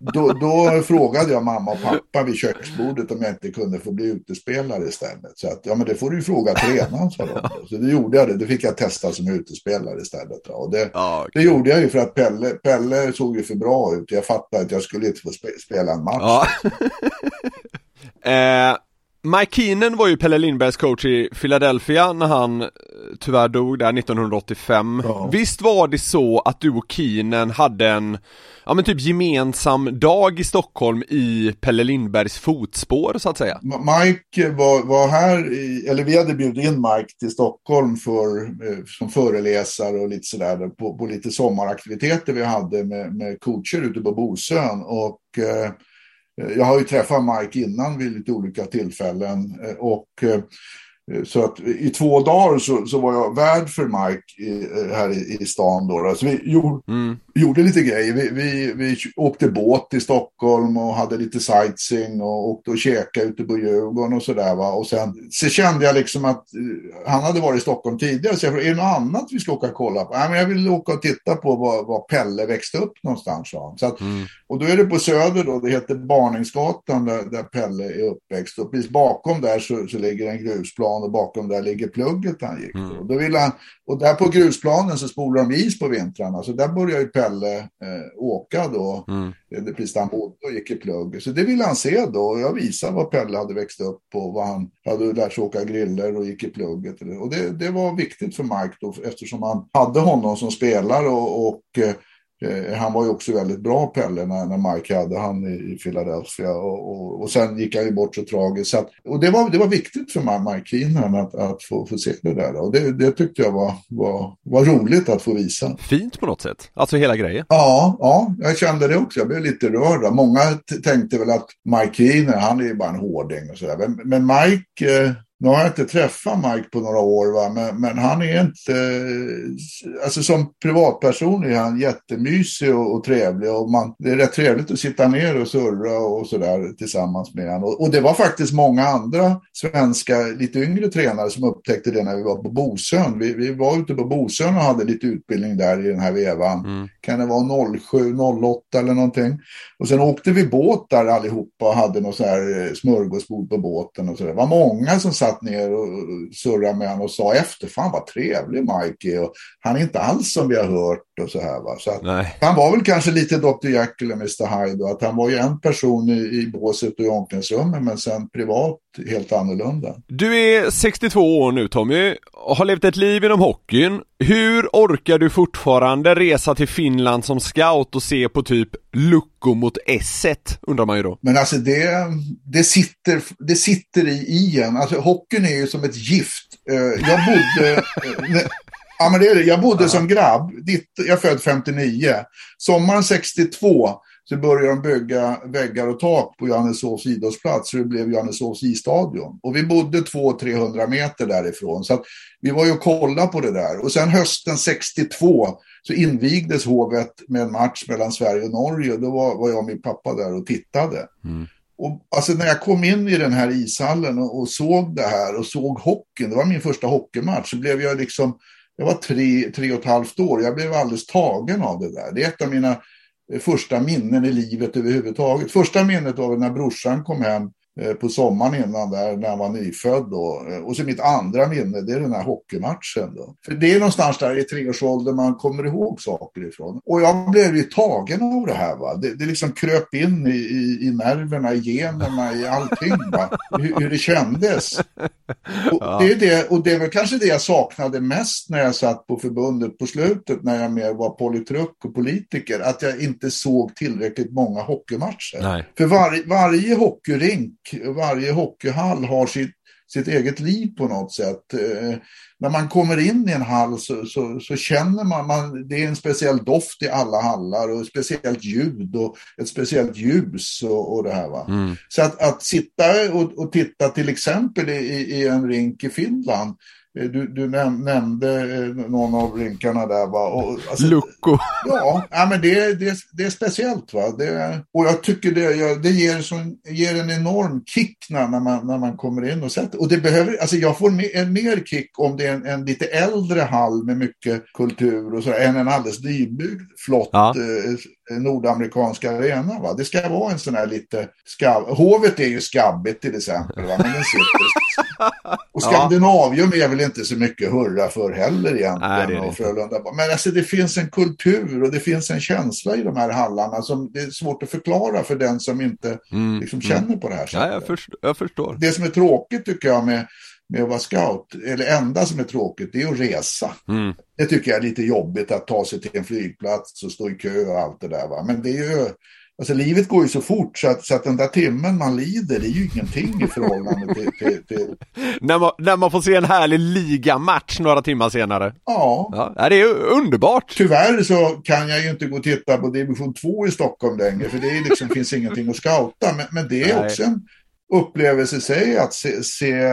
[SPEAKER 3] då, då frågade jag mamma och pappa vid köksbordet om jag inte kunde få bli utespelare istället. Så att, ja men det får du ju fråga tränaren, sa de. Så det gjorde jag det. Det fick jag testa som utespelare istället. Och det,
[SPEAKER 1] Ja,
[SPEAKER 3] det gjorde jag ju för att Pelle, Pelle såg ju för bra ut. Jag fattade att jag skulle inte få spe, spela en match.
[SPEAKER 1] Ja. eh, Mike Keenan var ju Pelle Lindbergs coach i Philadelphia när han eh, tyvärr dog där 1985.
[SPEAKER 3] Ja.
[SPEAKER 1] Visst var det så att du och Keenan hade en, ja men typ gemensam dag i Stockholm i Pelle Lindbergs fotspår så att säga?
[SPEAKER 3] Mike var, var här, i, eller vi hade bjudit in Mike till Stockholm för, eh, som föreläsare och lite sådär på, på lite sommaraktiviteter vi hade med, med coacher ute på Bosön. Och eh, jag har ju träffat Mike innan vid lite olika tillfällen. eh, Och eh, så att i två dagar så, så var jag värd för Mike i, här i, i stan. Då, då. Så vi gjorde,
[SPEAKER 1] Mm.
[SPEAKER 3] Gjorde lite grejer. Vi, vi, vi åkte båt till Stockholm och hade lite sightseeing och åkte och käkade ute på Djurgården och sådär. Va? Och sen så kände jag liksom att eh, han hade varit i Stockholm tidigare. Så jag frågade, är det något annat vi ska åka och kolla på? Nej, men jag vill åka och titta på var, var Pelle växte upp någonstans. sa han. Så att, Och då är det på Söder då, det heter Barningsgatan där, där Pelle är uppväxt. Och precis bakom där så, så ligger en grusplan och bakom där ligger plugget han gick. på. Och, då ville han, och där på grusplanen så spolar de is på vintrarna. Så där började ju Pelle eh, åka då. Eh, Det precis där han bodde och gick i plugg. Så det ville han se då. Och jag visade vad Pelle hade växt upp på. Vad han hade lärt sig åka griller och gick i plugget. Och det, det var viktigt för Mike då eftersom han hade honom som spelare och, och eh, Eh, han var ju också väldigt bra Pelle när, när Mike hade han i, i Philadelphia och, och, och sen gick han ju bort så tragiskt. Så att, och det var, det var viktigt för Mike Keenan att, att få, få se det där och det, det tyckte jag var, var, var roligt att få visa.
[SPEAKER 1] Fint på något sätt, alltså hela grejen.
[SPEAKER 3] Ja, ja, jag kände det också. Jag blev lite rörd. Många tänkte väl att Mike Keenan, han är ju bara en hårding och sådär. Men, men Mike, eh, nu har jag inte träffat Mike på några år, va? Men, men han är inte, alltså som privatperson är han jättemysig och, och trevlig. Och man, det är rätt trevligt att sitta ner och surra och sådär tillsammans med honom. Och, och det var faktiskt många andra svenska, lite yngre tränare som upptäckte det när vi var på Bosön. Vi, vi var ute på Bosön och hade lite utbildning där i den här vevan. Kan det vara 07, 08 eller någonting. Och sen åkte vi båt där allihopa och hade något så här eh, smörgåsbord på båten och så där. Det var många som satt ner och surrade med honom och sa efter, fan vad trevlig Mike är och han är inte alls som vi har hört och så här va. Så han var väl kanske lite Dr. Jekyll och Mr. Hyde och att han var ju en person i, i båset och i omklädningsrummet men sen privat helt annorlunda.
[SPEAKER 1] Du är 62 år nu Tommy, och har levt ett liv inom hockeyn. Hur orkar du fortfarande resa till Finland som scout och se på typ Lucko mot S1, undrar man ju då.
[SPEAKER 3] Men alltså det, det, sitter, det sitter i, i en. Alltså hockeyn är ju som ett gift. Eh, Jag bodde... eh, Ja, men det är det. Jag bodde som grabb. Jag född 59. Sommaren 62 så började de bygga väggar och tak på Johanneshovs idrottsplats. Så det blev Johanneshovs isstadion. Och vi bodde 200-300 meter därifrån. Så vi var ju och kollade på det där. Och sen hösten 62 så invigdes hovet med en match mellan Sverige och Norge. Då var, var jag och min pappa där och tittade. Och alltså när jag kom in i den här ishallen och, och såg det här och såg hockeyn, det var min första hockeymatch, så blev jag liksom, jag var tre, tre och ett halvt år, jag blev alldeles tagen av det där. Det är ett av mina första minnen i livet överhuvudtaget. Första minnet var när brorsan kom hem på sommaren innan där, när han var nyfödd då. Eh, Och så mitt andra minne, det är den här hockeymatchen då. För det är någonstans där i treårsåldern man kommer ihåg saker ifrån. Och jag blev ju tagen av det här va. Det, det liksom kröp in i, i, i nerverna, i generna, i allting va. Hur, hur det kändes. Och det, är det, och det väl kanske det jag saknade mest när jag satt på förbundet på slutet, när jag mer var politruk och politiker, att jag inte såg tillräckligt många hockeymatcher.
[SPEAKER 1] Nej.
[SPEAKER 3] För var, varje hockeyrink, varje hockeyhall har sitt, sitt eget liv på något sätt. Eh, när man kommer in i en hall så, så, så känner man, man, det är en speciell doft i alla hallar och ett speciellt ljud och ett speciellt ljus och, och det här. Va? Så att, att sitta och, och titta till exempel i, i en rink i Finland du, du näm nämnde eh, någon av rinkarna där. Va? Och,
[SPEAKER 1] alltså, Lucko.
[SPEAKER 3] Ja, ja men det, det, det är speciellt. Va? Det, och jag tycker det, det ger, som, ger en enorm kick när, man, när man kommer in och sätter. Och det behöver, alltså jag får en mer kick om det är en, en lite äldre hall med mycket kultur och så än en alldeles nybyggd flott ja. eh, nordamerikansk arena. Va? Det ska vara en sån här lite skabb. Hovet är ju skabbigt till exempel. Va? Men den sitter. Och Skandinavium är väl inte så mycket hurra för heller egentligen. Nej, och Men alltså det finns en kultur och det finns en känsla i de här hallarna som det är svårt att förklara för den som inte mm, liksom, känner mm. på det här sättet.
[SPEAKER 1] Ja, jag, förstår, jag förstår.
[SPEAKER 3] Det som är tråkigt tycker jag med med att vara scout, eller enda som är tråkigt, det är att resa. Mm. Det tycker jag är lite jobbigt att ta sig till en flygplats och stå i kö och allt det där. Va? Men det är ju, alltså livet går ju så fort så att, så att den där timmen man lider, det är ju ingenting i förhållande till... till, till...
[SPEAKER 1] när, man, när man får se en härlig ligamatch några timmar senare.
[SPEAKER 3] Ja.
[SPEAKER 1] ja. Det är ju underbart.
[SPEAKER 3] Tyvärr så kan jag ju inte gå och titta på division 2 i Stockholm längre, för det liksom, finns ingenting att scouta. Men, men det är Nej. också en upplevelse i sig att se, se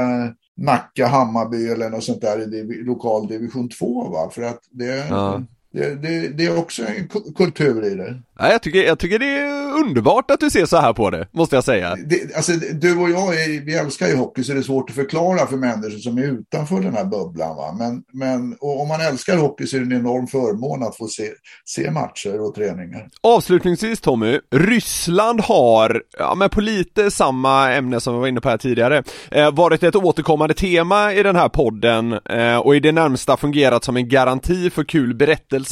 [SPEAKER 3] Nacka, Hammarby eller något sånt där i div lokal division 2. Va? För att det, ja. Det, det, det, är också en kultur i det.
[SPEAKER 1] Ja, jag, tycker, jag tycker det är underbart att du ser så här på det, måste jag säga.
[SPEAKER 3] Det, alltså, du och jag, är, vi älskar ju hockey så det är svårt att förklara för människor som är utanför den här bubblan. Va? Men, men om man älskar hockey så är det en enorm förmån att få se, se matcher och träningar.
[SPEAKER 1] Avslutningsvis Tommy, Ryssland har, ja men på lite samma ämne som vi var inne på här tidigare, eh, varit ett återkommande tema i den här podden eh, och i det närmsta fungerat som en garanti för kul berättelser.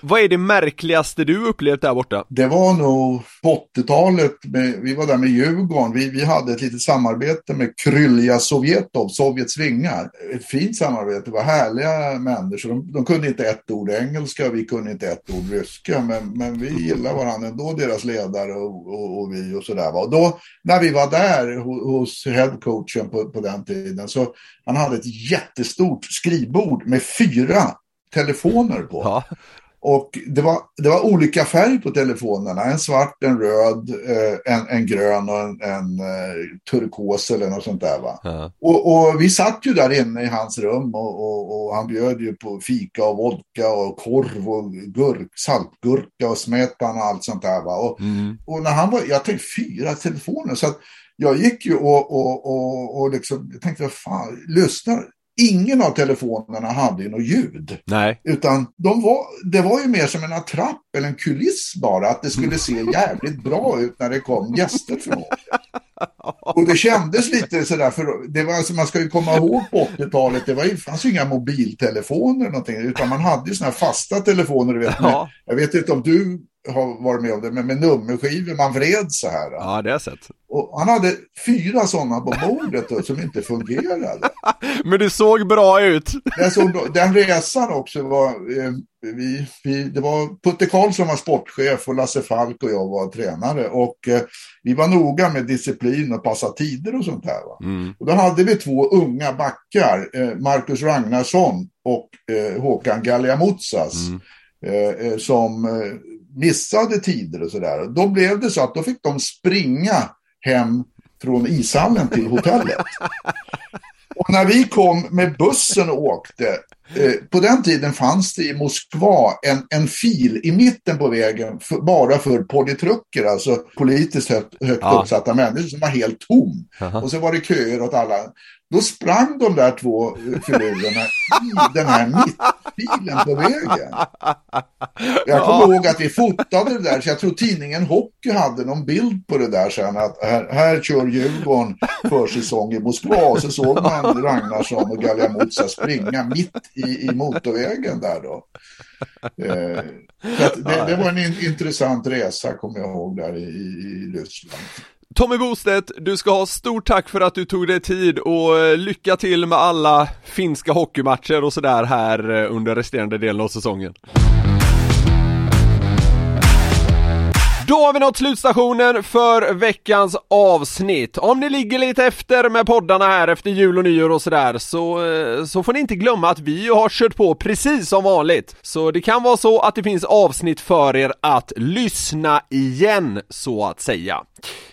[SPEAKER 1] Vad är det märkligaste du upplevt där borta?
[SPEAKER 3] Det var nog på 80-talet, vi var där med Djurgården, vi, vi hade ett litet samarbete med Krylja Sovjetov, Sovjets vingar. Ett fint samarbete, det var härliga människor. De, de kunde inte ett ord engelska, vi kunde inte ett ord ryska, men, men vi gillade varandra ändå, deras ledare och, och, och vi och sådär. Och då, när vi var där hos headcoachen på, på den tiden, så han hade ett jättestort skrivbord med fyra telefoner på. Ja. Och det var, det var olika färg på telefonerna, en svart, en röd, eh, en, en grön och en, en eh, turkos eller något sånt där. Va? Ja. Och, och, vi satt ju där inne i hans rum och, och, och, han bjöd ju på fika och vodka och korv och gurk, saltgurka och smetan och allt sånt där. Va? Och, mm. och när han var, jag tänkte fyra telefoner, så att jag gick ju och, och, och, och liksom, jag tänkte, vad fan, lyssna, ingen av telefonerna hade ju något ljud.
[SPEAKER 1] Nej.
[SPEAKER 3] Utan de var, det var ju mer som en attrapp eller en kuliss bara, att det skulle se jävligt bra ut när det kom gäster från Och det kändes lite sådär, för det var, alltså, man ska ju komma ihåg på 80-talet, det var ju, fanns ju inga mobiltelefoner eller någonting, utan man hade ju sådana här fasta telefoner, vet, ja. jag vet inte om du har varit med om det, men med nummerskivor man vred så här.
[SPEAKER 1] Ja, det har jag sett.
[SPEAKER 3] Och han hade fyra sådana på bordet då, som inte fungerade.
[SPEAKER 1] men det såg bra ut.
[SPEAKER 3] den, såg den resan också var, eh, vi, vi, det var Putte Karlsson var sportchef och Lasse Falk och jag var tränare. Och eh, vi var noga med disciplin och passa tider och sånt där. Mm. Och då hade vi två unga backar, eh, Marcus Ragnarsson och eh, Håkan Galliamutsas. Mm. Eh, eh, som missade tider och sådär. Då blev det så att då fick de springa hem från ishallen till hotellet. Och när vi kom med bussen och åkte, eh, på den tiden fanns det i Moskva en, en fil i mitten på vägen för, bara för polytrucker, alltså politiskt högt, högt ja. uppsatta människor som var helt tom. Uh -huh. Och så var det köer åt alla. Då sprang de där två filurerna i den här mittfilen på vägen. Jag kommer ja. ihåg att vi fotade det där, så jag tror tidningen Hockey hade någon bild på det där sen, att här, här kör Djurgården försäsong i Moskva, och så såg man Ragnarsson och Galjamutsa springa mitt i, i motorvägen där då. Eh, det, det, var en intressant resa, kommer jag ihåg, där i, i Ryssland.
[SPEAKER 1] Tommy Bostedt, du ska ha stort tack för att du tog dig tid och eh, lycka till med alla finska hockeymatcher och sådär här eh, under resterande delen av säsongen. Då har vi nått slutstationen för veckans avsnitt. Om ni ligger lite efter med poddarna här efter jul och nyår och sådär så, eh, så får ni inte glömma att vi har kört på precis som vanligt. Så det kan vara så att det finns avsnitt för er att lyssna igen så att säga.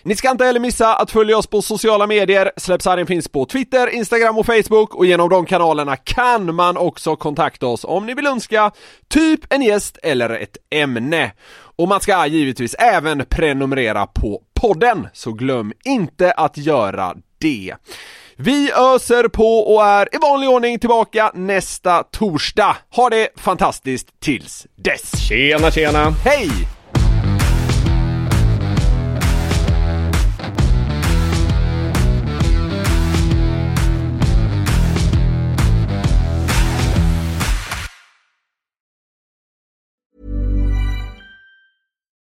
[SPEAKER 1] Ni ska inte heller missa att följa oss på sociala medier. Släppsargen finns på Twitter, Instagram och Facebook och genom de kanalerna kan man också kontakta oss om ni vill önska typ en gäst eller ett ämne. Och man ska givetvis även prenumerera på podden, så glöm inte att göra det. Vi öser på och är i vanlig ordning tillbaka nästa torsdag. Ha det fantastiskt tills dess!
[SPEAKER 2] Tjena tjena!
[SPEAKER 1] Hej!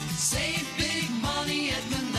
[SPEAKER 4] Save big money at Menards.